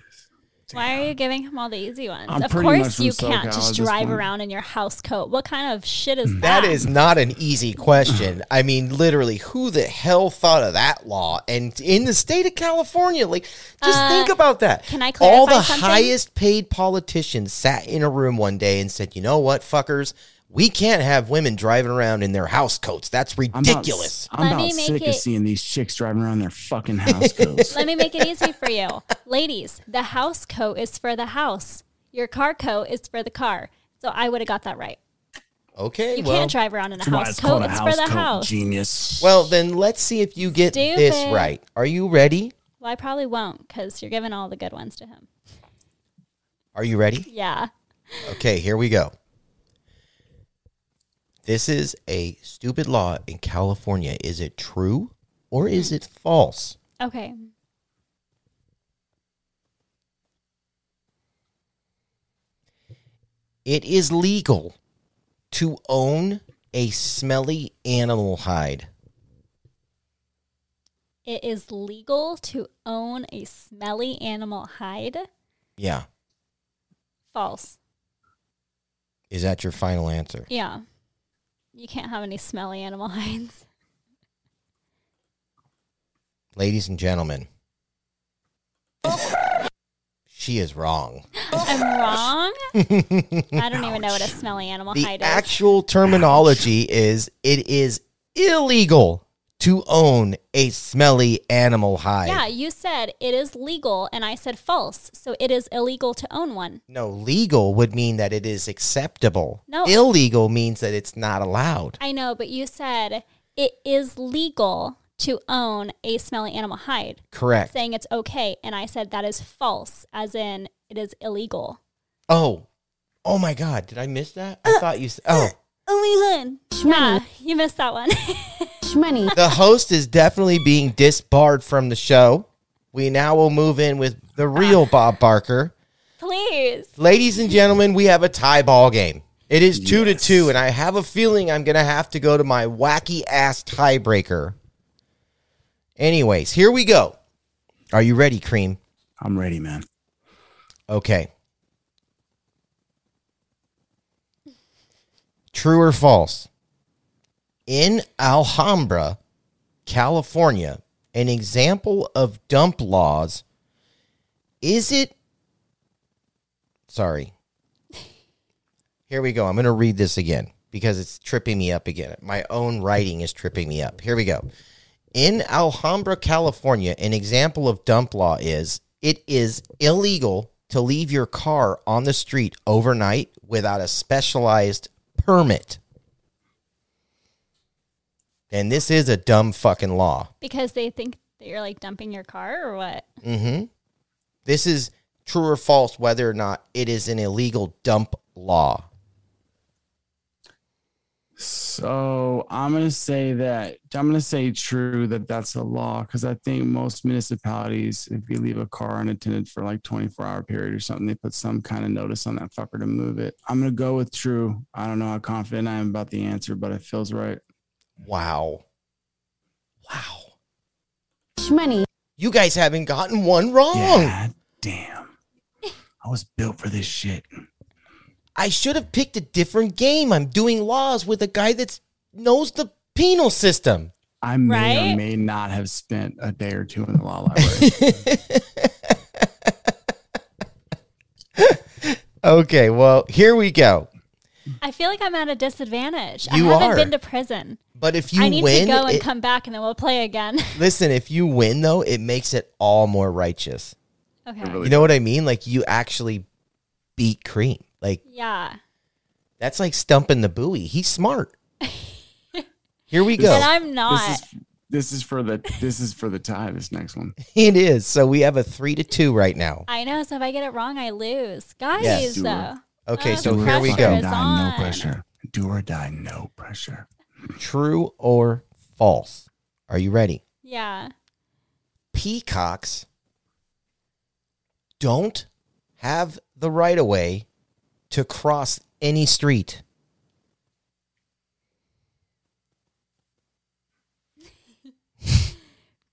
Why are you giving him all the easy ones? I'm of pretty much course, from you SoCal can't at just drive around in your house coat. What kind of shit is that? That is not an easy question. I mean, literally, who the hell thought of that law? And in the state of California, like, just Uh, think about that. can I clarify All the something? highest paid politicians sat in a room one day and said, "You know what, fuckers." We can't have women driving around in their house coats. That's I'm about- ridiculous. I'm about, me make sick of seeing these chicks driving around their fucking house coats. Let me make it easy for you. Ladies, the house coat is for the house. Your car coat is for the car. So I would have got that right. Okay, You well, can't drive around in a house it's coat. called a It's house for the coat, house. genius. well, then let's see if you get this right. Are you ready? Well, I probably won't because you're giving all the good ones to him. Are you ready? Yeah. Okay, here we go. This is a stupid law in California. Is it true or is it false? Okay. It is legal to own a smelly animal hide. It is legal to own a smelly animal hide. Yeah. False. Is that your final answer? Yeah. You can't have any smelly animal hides. Ladies and gentlemen, she is wrong. I'm wrong. I don't even know what a smelly animal The hide is. actual terminology is it is illegal to own a smelly animal hide. Yeah, you said it is legal, and I said false. So it is illegal to own one. No, legal would mean that it is acceptable. No. Illegal means that it's not allowed. I know, but you said it is legal to own a smelly animal hide, Correct. saying it's okay. And I said that is false, as in it is illegal. Oh. Oh my god, did I miss that? I thought you said Oh. Only hun. Yeah, you missed that one. Shmoney. the host is definitely being disbarred from the show. We now will move in with the real ah. Bob Barker. Please. Ladies and gentlemen, we have a tie ball game. It is two to two, and I have a feeling I'm going to have to go to my wacky ass tiebreaker. Anyways, here we go. Are you ready, Kream? I'm ready, man. Okay. True or false? In Alhambra, California, an example of dump laws, is it? Sorry. Here we go. I'm going to read this again because it's tripping me up again. My own writing is tripping me up. Here we go. In Alhambra, California, an example of dump law is it is illegal to leave your car on the street overnight without a specialized permit. And this is a dumb fucking law. Because they think that you're like dumping your car or what? Mm-hmm. This is true or false whether or not it is an illegal dump law. So I'm gonna say that I'm gonna say true that that's a law because I think most municipalities, if you leave a car unattended for like 24 hour period or something, they put some kind of notice on that fucker to move it. I'm gonna go with true. I don't know how confident I am about the answer, but it feels right. Wow. Wow. Money. You guys haven't gotten one wrong. Yeah, damn. I was built for this shit. I should have picked a different game. I'm doing laws with a guy that knows the penal system. I may Right? or may not have spent a day or two in the law library. Okay, well, here we go. I feel like I'm at a disadvantage. You I haven't are. been to prison. But if you I need win, to go and it- come back and then we'll play again. listen, if you win though, it makes it all more righteous. okay. You know what I mean? Like you actually beat Kream. Like Yeah. that's like stumping the buoy. He's smart. Here we go. And I'm not. this is this is for the this is for the tie. This next one. It is. So we have a three to two right now. I know. So if I get it wrong, I lose. Guys, Yes. though. Okay, Oh, so here we go. Die, no pressure. Do or die, no pressure. True or false? Are you ready? Yeah. Peacocks don't have the right of way to cross any street.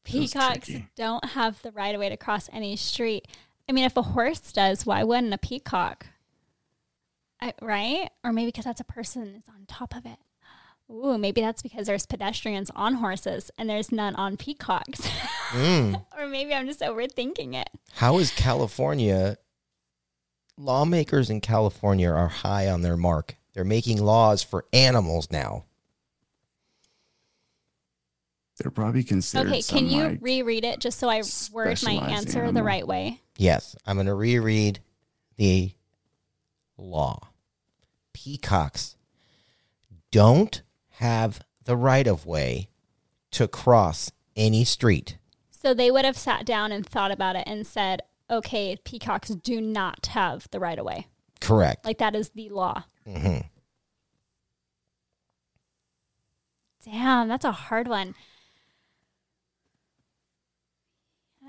Peacocks don't have the right of way to cross any street. I mean, if a horse does, why wouldn't a peacock? I, right? Or maybe because that's a person is on top of it. Ooh, maybe that's because there's pedestrians on horses and there's none on peacocks. Mm. or maybe I'm just overthinking it. How is California? Lawmakers in California are high on their mark. They're making laws for animals now. They're probably considered. Okay, can you like, reread it just so I word my specialized answer the right way? Yes, I'm going to reread the law. Peacocks don't have the right of way to cross any street. So they would have sat down and thought about it and said, okay, peacocks do not have the right of way. Correct. Like that is the law. hmm Damn, that's a hard one.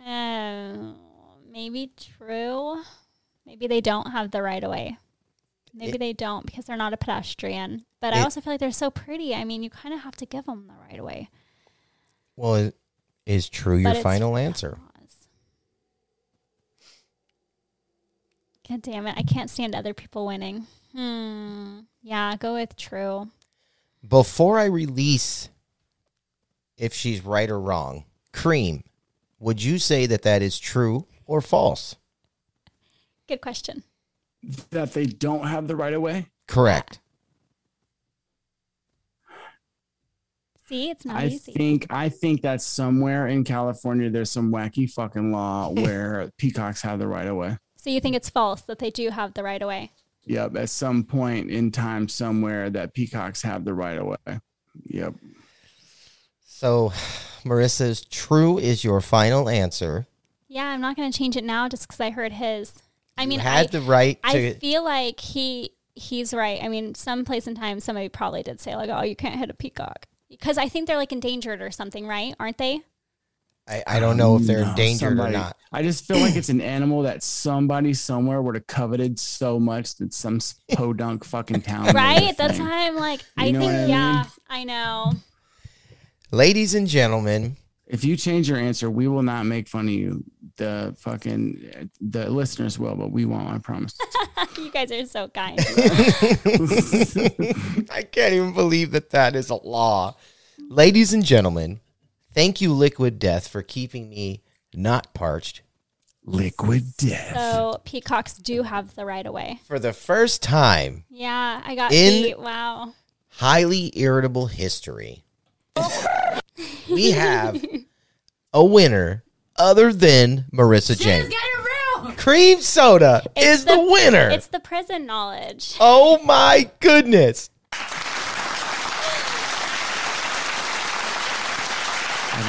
Um, maybe true. Maybe they don't have the right of way. Maybe It- they don't because they're not a pedestrian. But I also feel like they're so pretty. I mean, you kind of have to give them the right of way. Well, is- is true your final answer? laws. God damn it. I can't stand other people winning. Hmm. Yeah, go with true. Before I release if she's right or wrong, Kream, would you say that that is true or false? Good question. that they don't have the right of way. Correct. See, it's not I easy. think I think that somewhere in California there's some wacky fucking law where peacocks have the right of way. So you think it's false that they do have the right of way? Yep, at some point in time somewhere that peacocks have the right of way. Yep. So, Marissa's true is your final answer. Yeah, I'm not going to change it now just because I heard his. I mean, you had I, the right I to. feel like he he's right. I mean, some place in time somebody probably did say like, "Oh, you can't hit a peacock," because I think they're like endangered or something, right? Aren't they? I, I don't know if um, they're No, endangered somebody- or not. I just feel like it's an animal that somebody somewhere would have coveted so much that some podunk fucking town. right. That's thing. why I'm like, I You know think, what I yeah, mean? I know. Ladies and gentlemen, If you change your answer, we will not make fun of you. The fucking the listeners will, but we won't. I promise. you guys are so kind. I can't even believe that that is a law. Ladies and gentlemen, thank you, Liquid Death, for keeping me not parched. Liquid death. so peacocks do have the right of way. For the first time, Yeah, I got In- beat. Wow. highly irritable history, we have a winner other than Marissa Jane. Kream Soda It's is the, winner. It's the prison knowledge. oh my goodness.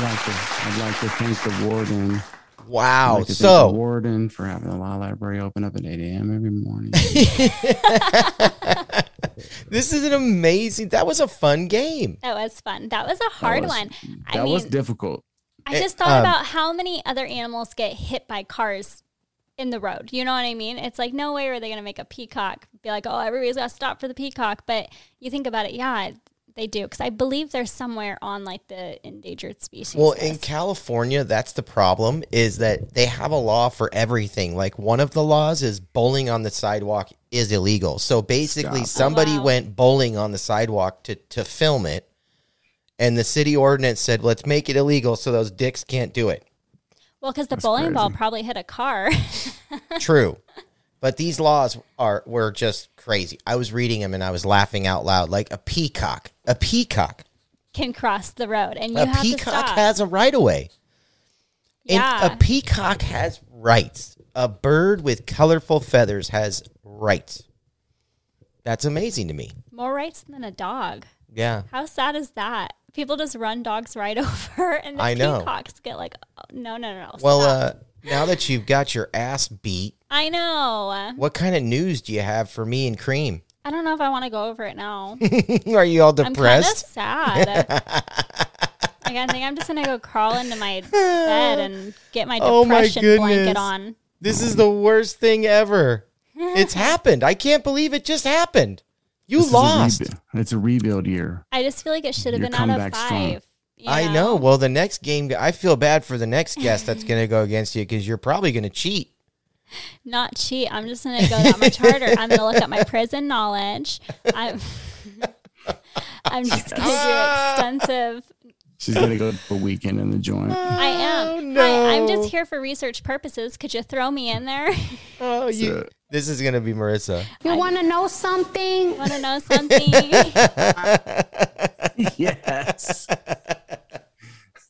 Like to. I'd like to thank the warden. Wow. like to thank the So, warden for having the law library open up at 8 a.m. every morning. this is an amazing, that was a fun game. That was fun. That was a hard was- one. I that mean, was difficult. I just thought um, about how many other animals get hit by cars in the road. You know what I mean? It's like no way are they going to make a peacock be like, oh, everybody's got to stop for the peacock. But you think about it, yeah, they do because I believe they're somewhere on like the endangered species. Well, in. California, that's the problem is that they have a law for everything. Like one of the laws is bowling on the sidewalk is illegal. So basically, Stop. somebody wow. went bowling on the sidewalk to to film it, and the city ordinance said, "Let's make it illegal so those dicks can't do it." well, because the That's bowling ball probably hit a car. True. But these laws are were just crazy. I was reading them and I was laughing out loud like a peacock. A peacock. can cross the road and you a have to peacock has a right of way. And Yeah. a peacock has rights. A bird with colorful feathers has rights. That's amazing to me. more rights than a dog. Yeah. How sad is that? People just run dogs right over, and the I know. peacocks get like, oh, no, no, no, no. Well, uh, now that you've got your ass beat, I know. what kind of news do you have for me and Kream? I don't know if I want to go over it now. Are you all I'm kind of depressed? sad. like, I think I'm just gonna go crawl into my bed and get my Oh my depression goodness. blanket on. This is the worst thing ever. It's happened. I can't believe it just happened. You This is a lost. rebu- it's a rebuild year. I just feel like it should have You're been out of comeback strong. five. You I know. Well, the next game, I feel bad for the next guest that's going to go against you because you're probably going to cheat. Not cheat. I'm just gonna go that much harder. I'm gonna look at my prison knowledge. I'm. I'm just gonna do extensive She's gonna go for a weekend in the joint. I am. Oh, no. Hi, I'm just here for research purposes. Could you throw me in there? Oh, you. So- This is going to be Marissa. You want to know something? Want to know something? yes.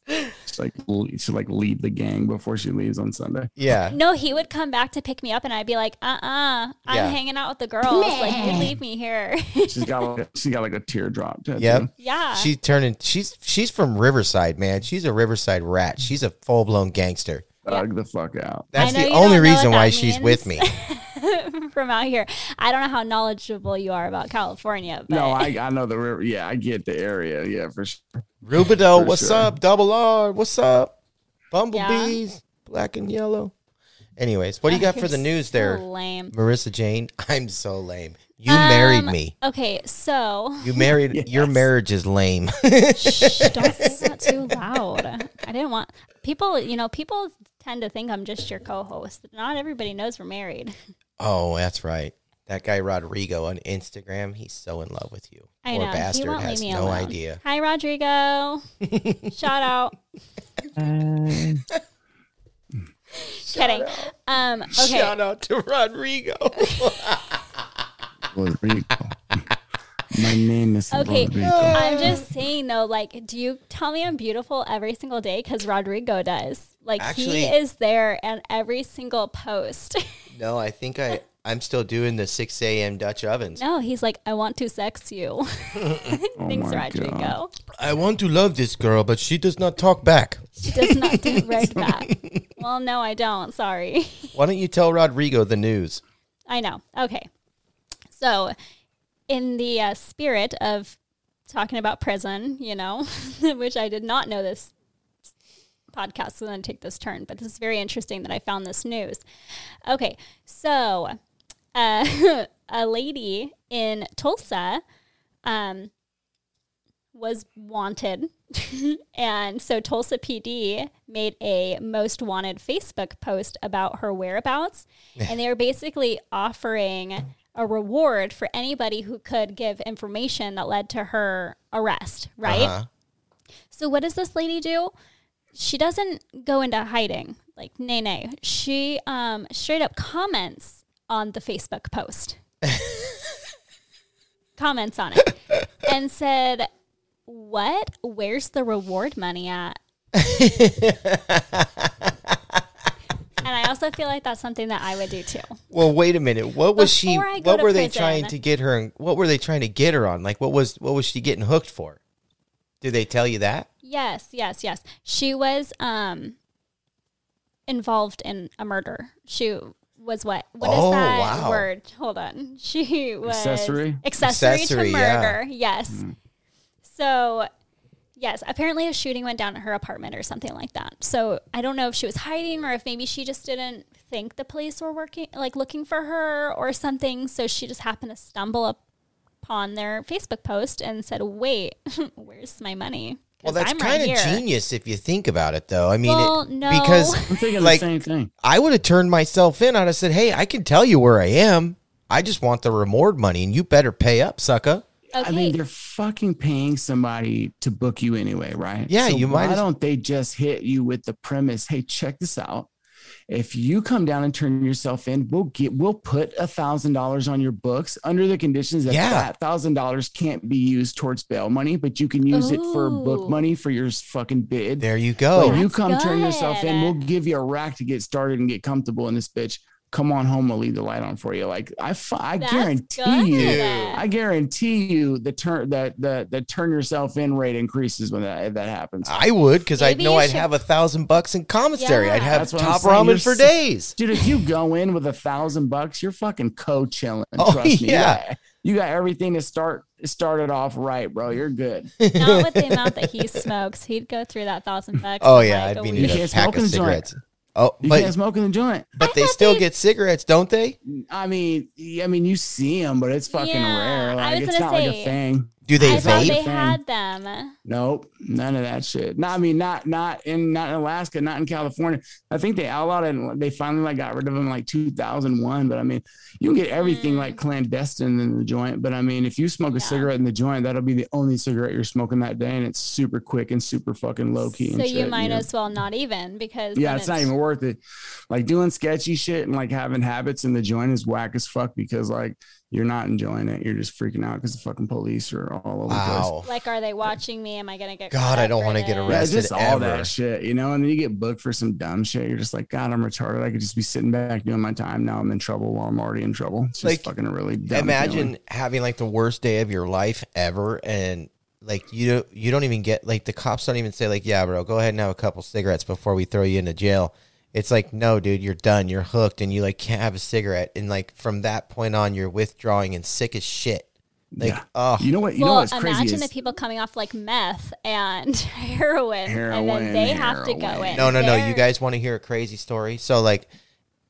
She's like she like lead the gang before she leaves on Sunday. Yeah. no, he would come back to pick me up, and I'd be like, "Uh, uh-uh, uh, i Yeah. am hanging out with the girls. Like, you leave me here." She's got like a, she got like a teardrop tattoo. Yep. yeah. She's turning. She's she's from Riverside, man. She's a Riverside rat. She's a full blown gangster. Thug the fuck out. That's the only reason why that she's with me. means. From out here, I don't know how knowledgeable you are about California, but No, I I know the river. Yeah, I get the area. Yeah, for sure. Rubidoux, For what's sure. up? Double R, what's up? Bumblebees, black and yellow. Anyways, what do you got for You're the news so there, Lame. Marissa Jane? I'm so lame. You married Um, me. Okay, so You married. Your marriage is lame. Shh, don't say that too loud. I didn't want people. You know, people tend to think I'm just your co-host. Not everybody knows we're married. Oh, that's right. That guy Rodrigo on Instagram, he's so in love with you. I Poor know he bastard won't has leave me no alone. idea. Hi, Rodrigo. Shout out. Kidding. Um. Okay. Shout out to Rodrigo. Rodrigo. My name is Okay, Rodrigo. I'm just saying though, like, do you tell me I'm beautiful every single day? Because Rodrigo does. Like, Actually- he is there and every single post. No, I think I I'm still doing the 6 a.m. Dutch ovens. no, he's like, I want to sex you. Thanks, my Rodrigo. God. I want to love this girl, but she does not talk back. She does not do right back. Well, no, I don't. Sorry. Why don't you tell Rodrigo the news? I know. Okay. So, in the uh, spirit of talking about prison, you know, which I did not know this podcast going to take this turn, but this is very interesting that I found this news. Okay. So, uh, a lady in Tulsa um, was wanted. and so Tulsa PD made a most wanted Facebook post about her whereabouts. and they were basically offering a reward for anybody who could give information that led to her arrest, right? Uh-huh. So what does this lady do? She doesn't go into hiding. Like, nay, nay. She um, straight up comments on the Facebook post. comments on it and said, What? Where's the reward money at? and I also feel like that's something that I would do too. Well, wait a minute. What was Before she? What were they trying to get her? What were they trying to get her on? Like, what was what was she getting hooked for? Did they tell you that? Yes, yes, yes. She was um involved in a murder. She was what? What is Oh, that wow. word? Hold on. She was Accessory? accessory, Accessory, to yeah. murder. Yes. So yes, apparently a shooting went down at her apartment or something like that. So I don't know if she was hiding or if maybe she just didn't think the police were working like looking for her or something. So she just happened to stumble upon their Facebook post and said, "Wait, where's my money?" Well, 'Cause that's I'm right kind of here." genius if you think about it, though. I mean, Well, it, no. because I'm thinking like the same thing. I would have turned myself in. I'd have said, "Hey, I can tell you where I am. I just want the reward money, and you better pay up, sucker." Okay. I mean, they're fucking paying somebody to book you anyway, right? Yeah, you might Why as- don't they just hit you with the premise? Hey, check this out. If you come down and turn yourself in, we'll get we'll put a thousand dollars on your books under the conditions that Yeah. that thousand dollars can't be used towards bail money, but you can use it for book money for your fucking bid. There you But go. you That's come turn yourself in, we'll give you a rack to get started and get comfortable in this bitch. Come on home, we'll leave the light on for you. Like I, fu- I That's guarantee you, good. I guarantee you, the turn that the the turn yourself in rate increases when that if that happens. I would because I know I'd should- have a thousand bucks in commissary. Yeah. I'd have That's what top saying. ramen You're for so- days. Dude, if you go in with a thousand bucks, you're fucking co-chilling. Oh, Trust me. You yeah. got- You got everything to start started off right, bro. You're good. Not with the amount that he smokes. He'd go through that thousand bucks. Oh yeah, like, I'd be week. needing a pack of in the joint. Cigarettes. Oh, You but can't smoke in the joint. but they still they- get cigarettes, don't they? I mean, I mean, you see them, but it's fucking Yeah, rare. I Like was it's gonna not like a thing. Do they I vape? they had them. Nope, none of that shit. No, I mean, not not in not in Alaska, not in California. I think they outlawed it. and They finally like got rid of them in like 2001. But I mean, you can get everything like mm. clandestine in the joint. But I mean, if you smoke a Yeah. cigarette in the joint, that'll be the only cigarette you're smoking that day, and it's super quick and super fucking low key. So and you shit, might know? as well not even because Yeah, then it's not even worth it. Like doing sketchy shit and like having habits in the joint is whack as fuck because like you're not enjoying it. You're just freaking out because the fucking police are all over the place. Wow. Like, are they watching me? Am I gonna get? God, I don't wanna get this? Yeah, arrested. just all ever. that shit, you know. And then you get booked for some dumb shit. You're just like, God, I'm retarded. I could just be sitting back doing my time. Now I'm in trouble while I'm already in trouble. It's just Like, fucking a really dumb Imagine feeling. having like the worst day of your life ever, and like you don't you don't even get like the cops don't even say like, yeah, bro, go ahead and have a couple cigarettes before we throw you into jail. It's like, no, dude, you're done. You're hooked, and you like can't have a cigarette. And like from that point on, you're withdrawing and sick as shit. Like, Yeah. oh, You know what? You know well, what's crazy imagine is the people coming off like meth and heroin, and Heroin, then they have to go in. No, no, no. They're- You guys want to hear a crazy story? So, like,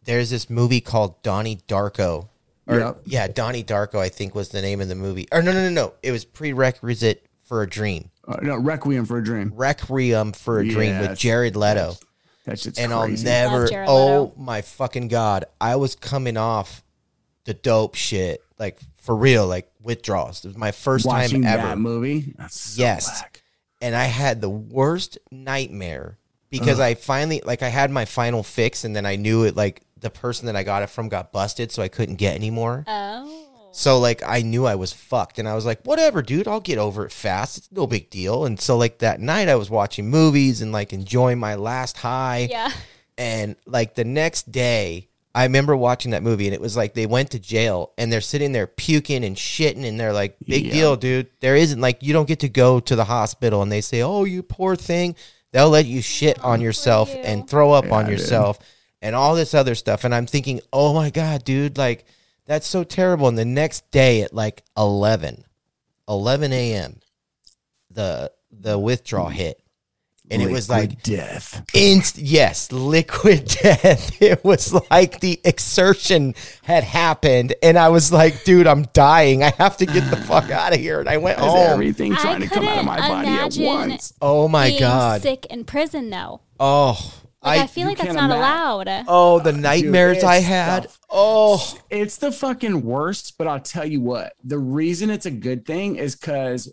there's this movie called Donnie Darko. Or, Yep. yeah, Donnie Darko, I think was the name of the movie. Or, no, no, no, no. It was Prerequisite for a Dream. uh, no Requiem for a Dream. Requiem for a Dream with Jared Leto. That shit's and crazy. I'll never, oh my fucking God. I was coming off the dope shit, like, for real, like withdrawals. It was my first watching time ever. that movie. That's so Yes. whack. and I had the worst nightmare because I finally like I had my final fix and then I knew it like the person that I got it from got busted so I couldn't get anymore. Oh. So like I knew I was fucked and I was like, whatever, dude, I'll get over it fast. It's no big deal. And so like that night I was watching movies and like enjoying my last high. Yeah. And like the next day, I remember watching that movie and it was like they went to jail and they're sitting there puking and shitting and they're like, big Yeah. deal, dude. There isn't like you don't get to go to the hospital and they say, oh, you poor thing. They'll let you shit on yourself you. and throw up on dude. yourself and all this other stuff. And I'm thinking, oh my God, dude, like that's so terrible. And the next day at like 11, 11 a.m., the the withdrawal hit. And it was like death. inst yes liquid death it was like the exertion had happened and i was like dude i'm dying i have to get the fuck out of here and i went Is home everything I trying to come out of my body at once? oh my Being god sick in prison though. oh Like, I, i feel like that's can't imagine. allowed. oh the nightmares it's i had stuff. oh It's the fucking worst, but I'll tell you what. The reason it's a good thing is because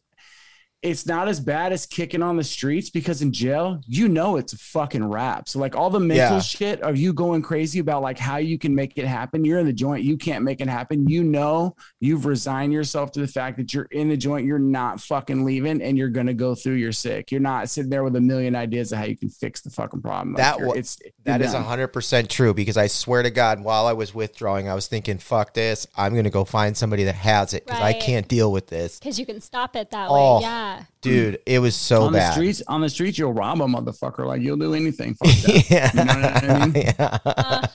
it's not as bad as kicking on the streets because in jail, you know it's a fucking rap. So like all the mental Yeah. shit of you going crazy about like how you can make it happen. You're in the joint, you can't make it happen. You know you've resigned yourself to the fact that you're in the joint, you're not fucking leaving and you're gonna go through your sick. You're not sitting there with a million ideas of how you can fix the fucking problem. Like, That you're- it's That you're is done. hundred percent true because I swear to God, while I was withdrawing, I was thinking, "Fuck this! I'm gonna go find somebody that has it because I can't deal with this, Because you can stop it that Oh. way. Yeah. Mm. dude." It was so on bad. the streets, on the streets, you'll rob a motherfucker. Like you'll do anything. Fuck that. yeah, You know what I mean?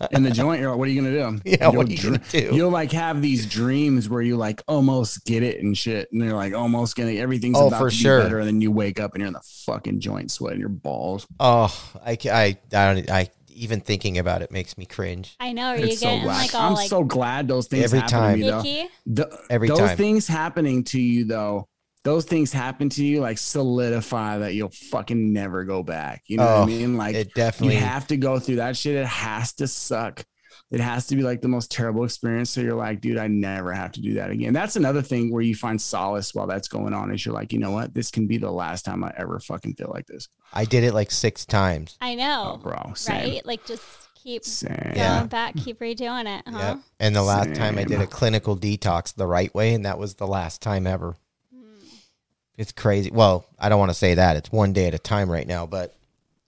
yeah. in the joint, you're like, what are you gonna do? Yeah, You'll what are you gonna do? You'll like have these dreams where you like almost get it and shit, and you're like almost gonna everything's Oh, about for to sure. better, and then you wake up and you're in the fucking joint, sweating your balls. Oh, I, ca- I, I don't, I even thinking about it makes me cringe. I know. Are you It's getting whack. like all I'm like so glad those things Every happen time. to me though. The- Every those time. things happening to you though. Those things happen to you, like solidify that you'll fucking never go back. You know what Oh, I mean? Like it definitely- you have to go through that shit. It has to suck. It has to be like the most terrible experience. So you're like, dude, I never have to do that again. That's another thing where you find solace while that's going on. Is you're like, you know what? This can be the last time I ever fucking feel like this, I did it like six times. I oh, know. bro. Same. right? Like just keep Same. going Yeah. back, keep redoing it, huh? Yep. And the last time I did a clinical detox the right way, and that was the last time ever. It's crazy. Well, I don't want to say that. It's one day at a time right now, but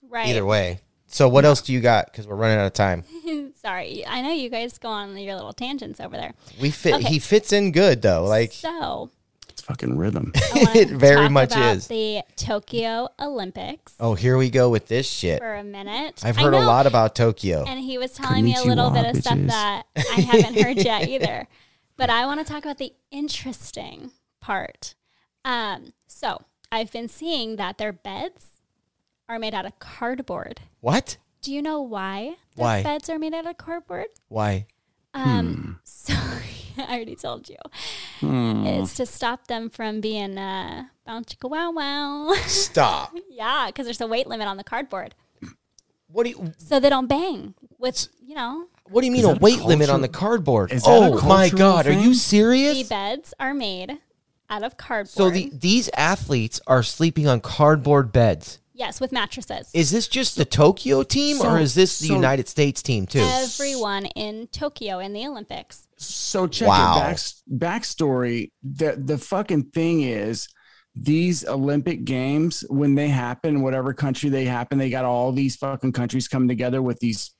Right. either way. So, what else do you got? Because we're running out of time. Sorry. I know you guys go on your little tangents over there. We fit. Okay. He fits in good though. Like So It's fucking rhythm. It very talk much about is. the Tokyo Olympics Oh, here we go with this shit. for a minute. I've heard a lot about Tokyo. And he was telling me a little bit of stuff that I haven't heard yet either. But I want to talk about the interesting part. Um, so I've been seeing that their beds are made out of cardboard. What? Do you know why their Why? beds are made out of cardboard? Why? Um, so I already told you. Hmm. It's to stop them from being uh, bounce chicka wow wow. Stop. yeah, because there's a weight limit on the cardboard, What do you? so they don't bang with you know. What do you mean a that a weight limit on the cardboard? Is oh my cultural god, are you serious? The beds are made out of cardboard. So the, these athletes are sleeping on cardboard beds. yes, with mattresses. Is this just the Tokyo team so- or is this the so- United States team too? Everyone in Tokyo in the Olympics. So check Wow. it back backstory. The the fucking thing is these Olympic games, when they happen, whatever country they happen, they got all these fucking countries coming together with these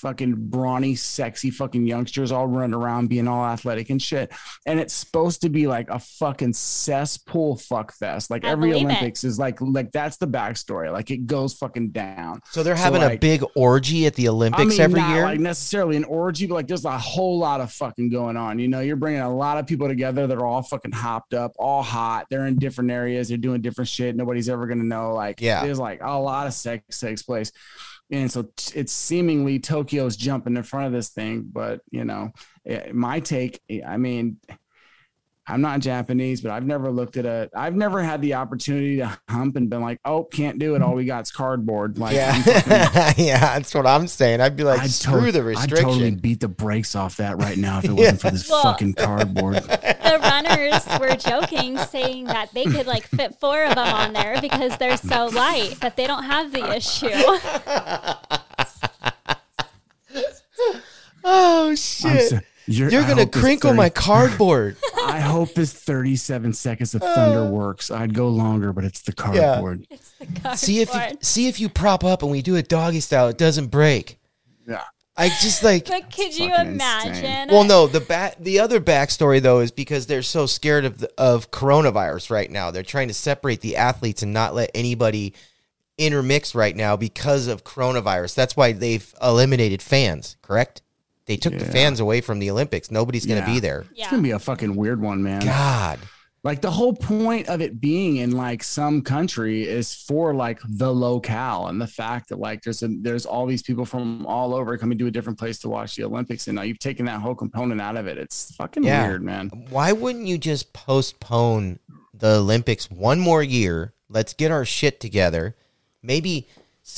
fucking brawny, sexy fucking youngsters all running around being all athletic and shit. And it's supposed to be like a fucking cesspool fuck fest. Like I every. Olympics is like like that's the backstory. Like it goes fucking down. so they're So, having a big orgy at the Olympics I mean, every not year. like necessarily an orgy, but like there's a whole lot of fucking going on. You know, you're bringing a lot of people together that are all fucking hopped up, all hot. They're in different areas. They're doing different shit. Nobody's ever gonna know. Like, Yeah. there's like a lot of sex takes place, and so it's seemingly Tokyo's jumping in front of this thing. But you know, eh, my take. I mean. I'm not Japanese, but I've never looked at a. I've never had the opportunity to hump and been like, "Oh, can't do it. All we got is cardboard." Like, I'm fucking- yeah, yeah, that's what I'm saying. I'd be like, I'd screw tot- the I'd totally beat the brakes off that right now if it wasn't for this Well- fucking cardboard. The runners were joking, saying that they could like fit four of them on there because they're so light that they don't have the issue. oh I'm shit! So, You're, You're gonna crinkle 30 my cardboard. I hope this 37 seconds of thunder works. I'd go longer, but it's the cardboard. It's the cardboard. see if you, see if you prop up and we do it doggy style, it doesn't break. Yeah. I just like But could you imagine? insane. Well, no. The back, the other backstory though is because they're so scared of the, of coronavirus right now. They're trying to separate the athletes and not let anybody intermix right now because of coronavirus. That's why they've eliminated fans. Correct? They took the fans away from the Olympics. Nobody's going to Yeah. be there. Yeah. It's gonna be a fucking weird one, man. God. Like the whole point of it being in like some country is for like the locale and the fact that like there's a, there's all these people from all over coming to a different place to watch the Olympics, and now you've taken that whole component out of it. It's fucking Yeah. weird, man. Why wouldn't you just postpone the Olympics one more year? Let's get our shit together. Maybe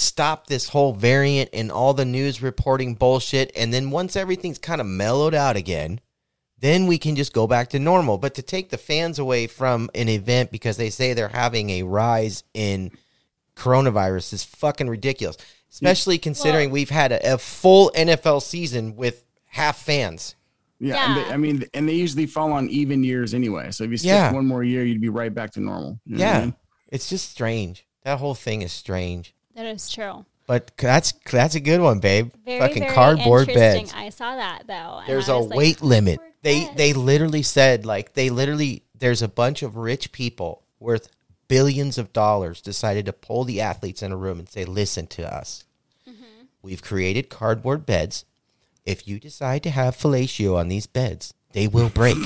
stop this whole variant and all the news reporting bullshit. And then once everything's kind of mellowed out again, then we can just go back to normal. But to take the fans away from an event because they say they're having a rise in coronavirus is fucking ridiculous. Especially considering we've had a, a full NFL season with half fans. Yeah, and Yeah. they, I mean, and they usually fall on even years anyway. So if you stick Yeah. one more year, you'd be right back to normal. You know what I Yeah. mean? It's just strange. That whole thing is strange. That is true. But that's that's a good one, babe. Very, Fucking very cardboard interesting. beds. I saw that though. and There's I a was like, weight limit. cardboard They beds. they literally said like they literally there's a bunch of rich people worth billions of dollars decided to pull the athletes in a room and say, "Listen to us. Mm-hmm. We've created cardboard beds. If you decide to have fellatio on these beds, they will break,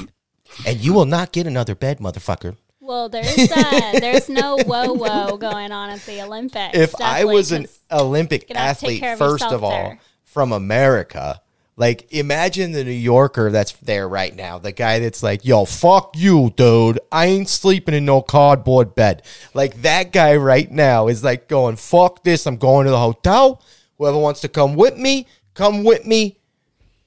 and you will not get another bed, motherfucker." Well, there's uh, there's no whoa whoa going on at the Olympics. if I was an Olympic gonna have to take athlete, of first of all, there. from America, like imagine the New Yorker that's there right now, the guy that's like, "Yo, fuck you, dude. I ain't sleeping in no cardboard bed." Like that guy right now is like going, "Fuck this. I'm going to the hotel. Whoever wants to come with me, come with me."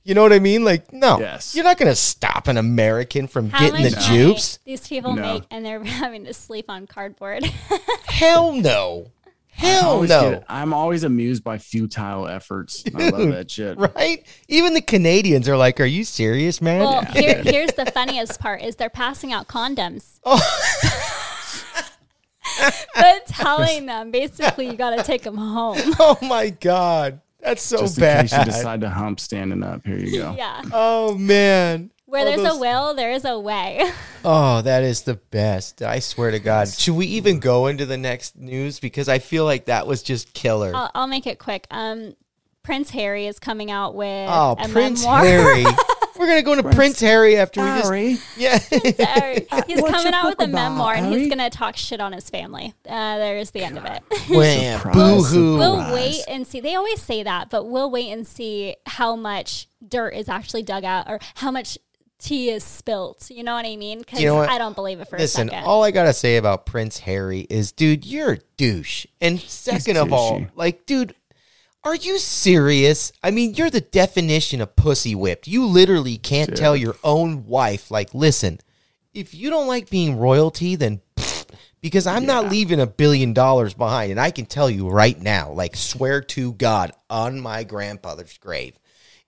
You know what I mean? Like, no, Yes. you're not gonna stop an American from how getting the much jupes. these people No. make, and they're having to sleep on cardboard. Hell no. I Hell no. get- I'm always amused by futile efforts. I love that shit. right? Even the Canadians are like, "Are you serious, man?" well, here, here's the funniest part: is they're passing out condoms. Oh. but telling them basically you got to take them home. oh my god, that's so Just in bad. case you decide to hump standing up, here you go. yeah, oh man. where All there's those- a will, there is a way. Oh, that is the best. I swear to God. Should we even go into the next news because I feel like that was just killer. I'll, I'll make it quick. Um, Prince Harry is coming out with oh, a Prince memoir. Harry. We're gonna go into Prince, Harry after we Harry. just yeah. Harry. He's What's coming out with a about, memoir, and he's gonna talk shit on his family. Uh, there's the end of it. Wham, Surprise, boo hoo. we'll wait and see. They always say that, but we'll wait and see how much dirt is actually dug out or how much tea is spilt. You know what I mean? Because You know? I don't believe it for Listen, a second. all I gotta say about Prince Harry is, dude, you're a douche. And second of all, like, dude, are you serious? I mean, you're the definition of pussy whipped. You literally can't tell your own wife, like, listen, if you don't like being royalty, then pfft, because I'm not leaving a billion dollars behind. And I can tell you right now, like, swear to God on my grandfather's grave,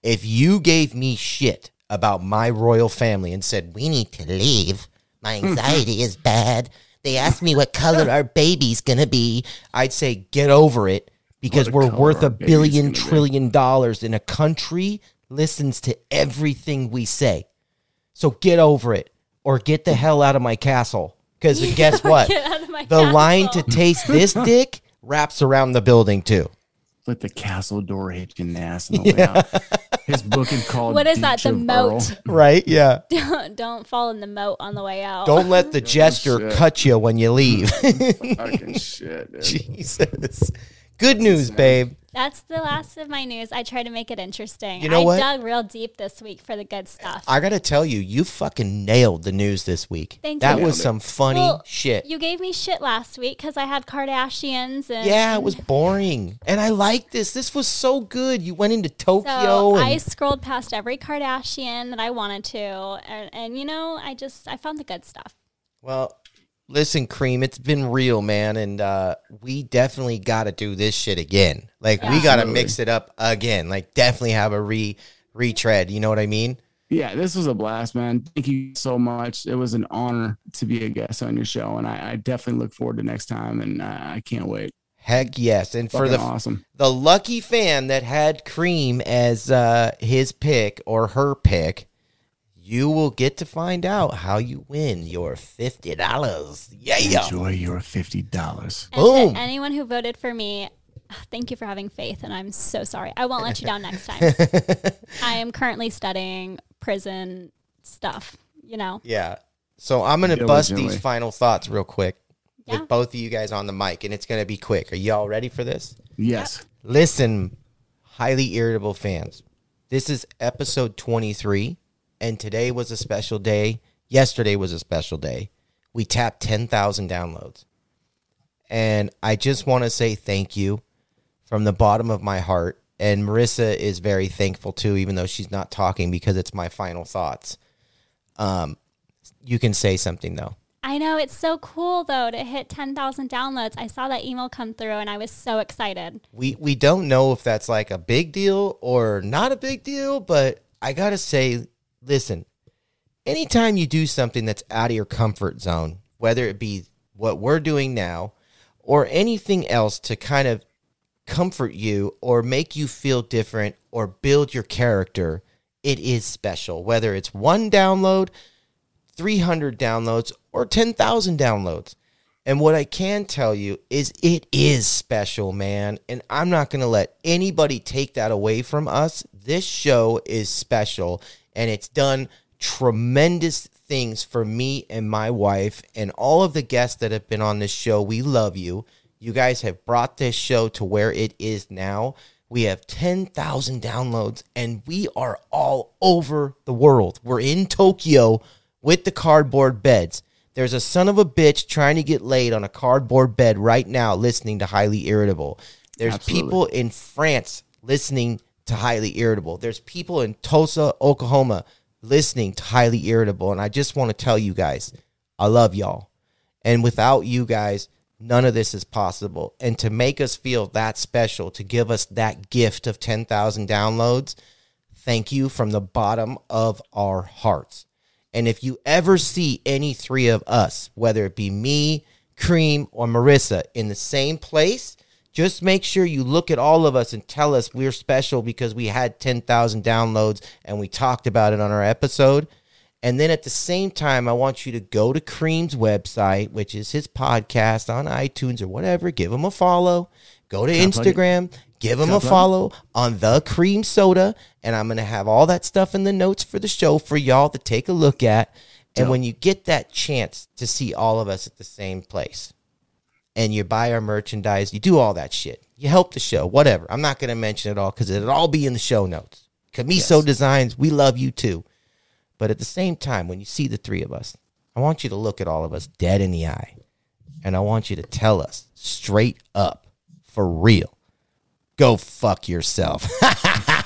if you gave me shit about my royal family and said, we need to leave, my anxiety is bad. They asked me what color our baby's gonna be. I'd say, get over it because we're worth a billion be. dollars and a country listens to everything we say. So get over it or get the hell out of my castle. Because guess what? Get out of my the line to taste this dick wraps around the building too. Let the castle door hit your ass on the way out. His book is called What is that? The moat. Earl. Right? Yeah. don't, don't fall in the moat on the way out. Don't let the oh, jester shit. cut you when you leave. Fucking shit, dude. Jesus. Good news, babe. That's the last of my news. I try to make it interesting. You know I what? dug real deep this week for the good stuff. I gotta tell you, you fucking nailed the news this week. Thank that you. was some funny Well, shit. You gave me shit last week because I had Kardashians and yeah, it was boring, and I like this. This was so good. You went into Tokyo, So and I scrolled past every Kardashian that I wanted to, and, and you know, I just I found the good stuff. well, listen, Kream, it's been real, man, and uh, we definitely got to do this shit again. Like we got to mix it up again. Like definitely have a re retread. You know what I mean? Yeah, this was a blast, man. Thank you so much. It was an honor to be a guest on your show, and I, I definitely look forward to next time, and uh, I can't wait. Heck yes. And for the awesome. the lucky fan that had Kream as uh, his pick or her pick, you will get to find out how you win your fifty dollars. Yeah. Enjoy your fifty dollars. Boom. to anyone who voted for me, thank you for having faith, and I'm so sorry. I won't let you down next time. I am currently studying prison stuff. You know, Yeah. So I'm gonna bust Diligently. these final thoughts real quick Yeah. with both of you guys on the mic, and it's gonna be quick. Are y'all ready for this? Yes. Listen, highly irritable fans. This is episode 23, and today was a special day. Yesterday was a special day. We tapped 10,000 downloads. And I just want to say thank you from the bottom of my heart. And Marissa is very thankful too, even though she's not talking because it's my final thoughts. Um, you can say something though. I know it's so cool though to hit 10,000 downloads. I saw that email come through, and I was so excited. we we don't know if that's like a big deal or not a big deal, but I gotta say, listen, anytime you do something that's out of your comfort zone, whether it be what we're doing now or anything else to kind of comfort you or make you feel different or build your character, it is special. Whether it's one download, 300 downloads, or 10,000 downloads. And what I can tell you is it is special, man. And I'm not going to let anybody take that away from us. This show is special and it's done tremendous things for me and my wife and all of the guests that have been on this show. We love you. You guys have brought this show to where it is now. We have 10,000 downloads and we are all over the world. We're in Tokyo with the cardboard beds. There's a son of a bitch trying to get laid on a cardboard bed right now listening to Highly Irritable. There's Absolutely. people in France listening to Highly Irritable. There's people in Tulsa, Oklahoma listening to Highly Irritable. And I just want to tell you guys, I love y'all. And without you guys, none of this is possible. And to make us feel that special, to give us that gift of 10,000 downloads, thank you from the bottom of our hearts. And if you ever see any three of us, whether it be me, Kream, or Marissa in the same place, just make sure you look at all of us and tell us we're special because we had 10,000 downloads and we talked about it on our episode. And then at the same time, I want you to go to Kream's website, which is his podcast on iTunes or whatever. Give him a follow. Go to Can? Instagram. Give him Can a follow on the Kream Soda. And I'm going to have all that stuff in the notes for the show for y'all to take a look at. And when you get that chance to see all of us at the same place and you buy our merchandise, you do all that shit. You help the show, whatever. I'm not going to mention it all because it'll all be in the show notes. Komuso Designs, we love you too. But at the same time, when you see the three of us, I want you to look at all of us dead in the eye. And I want you to tell us straight up, for real, go fuck yourself.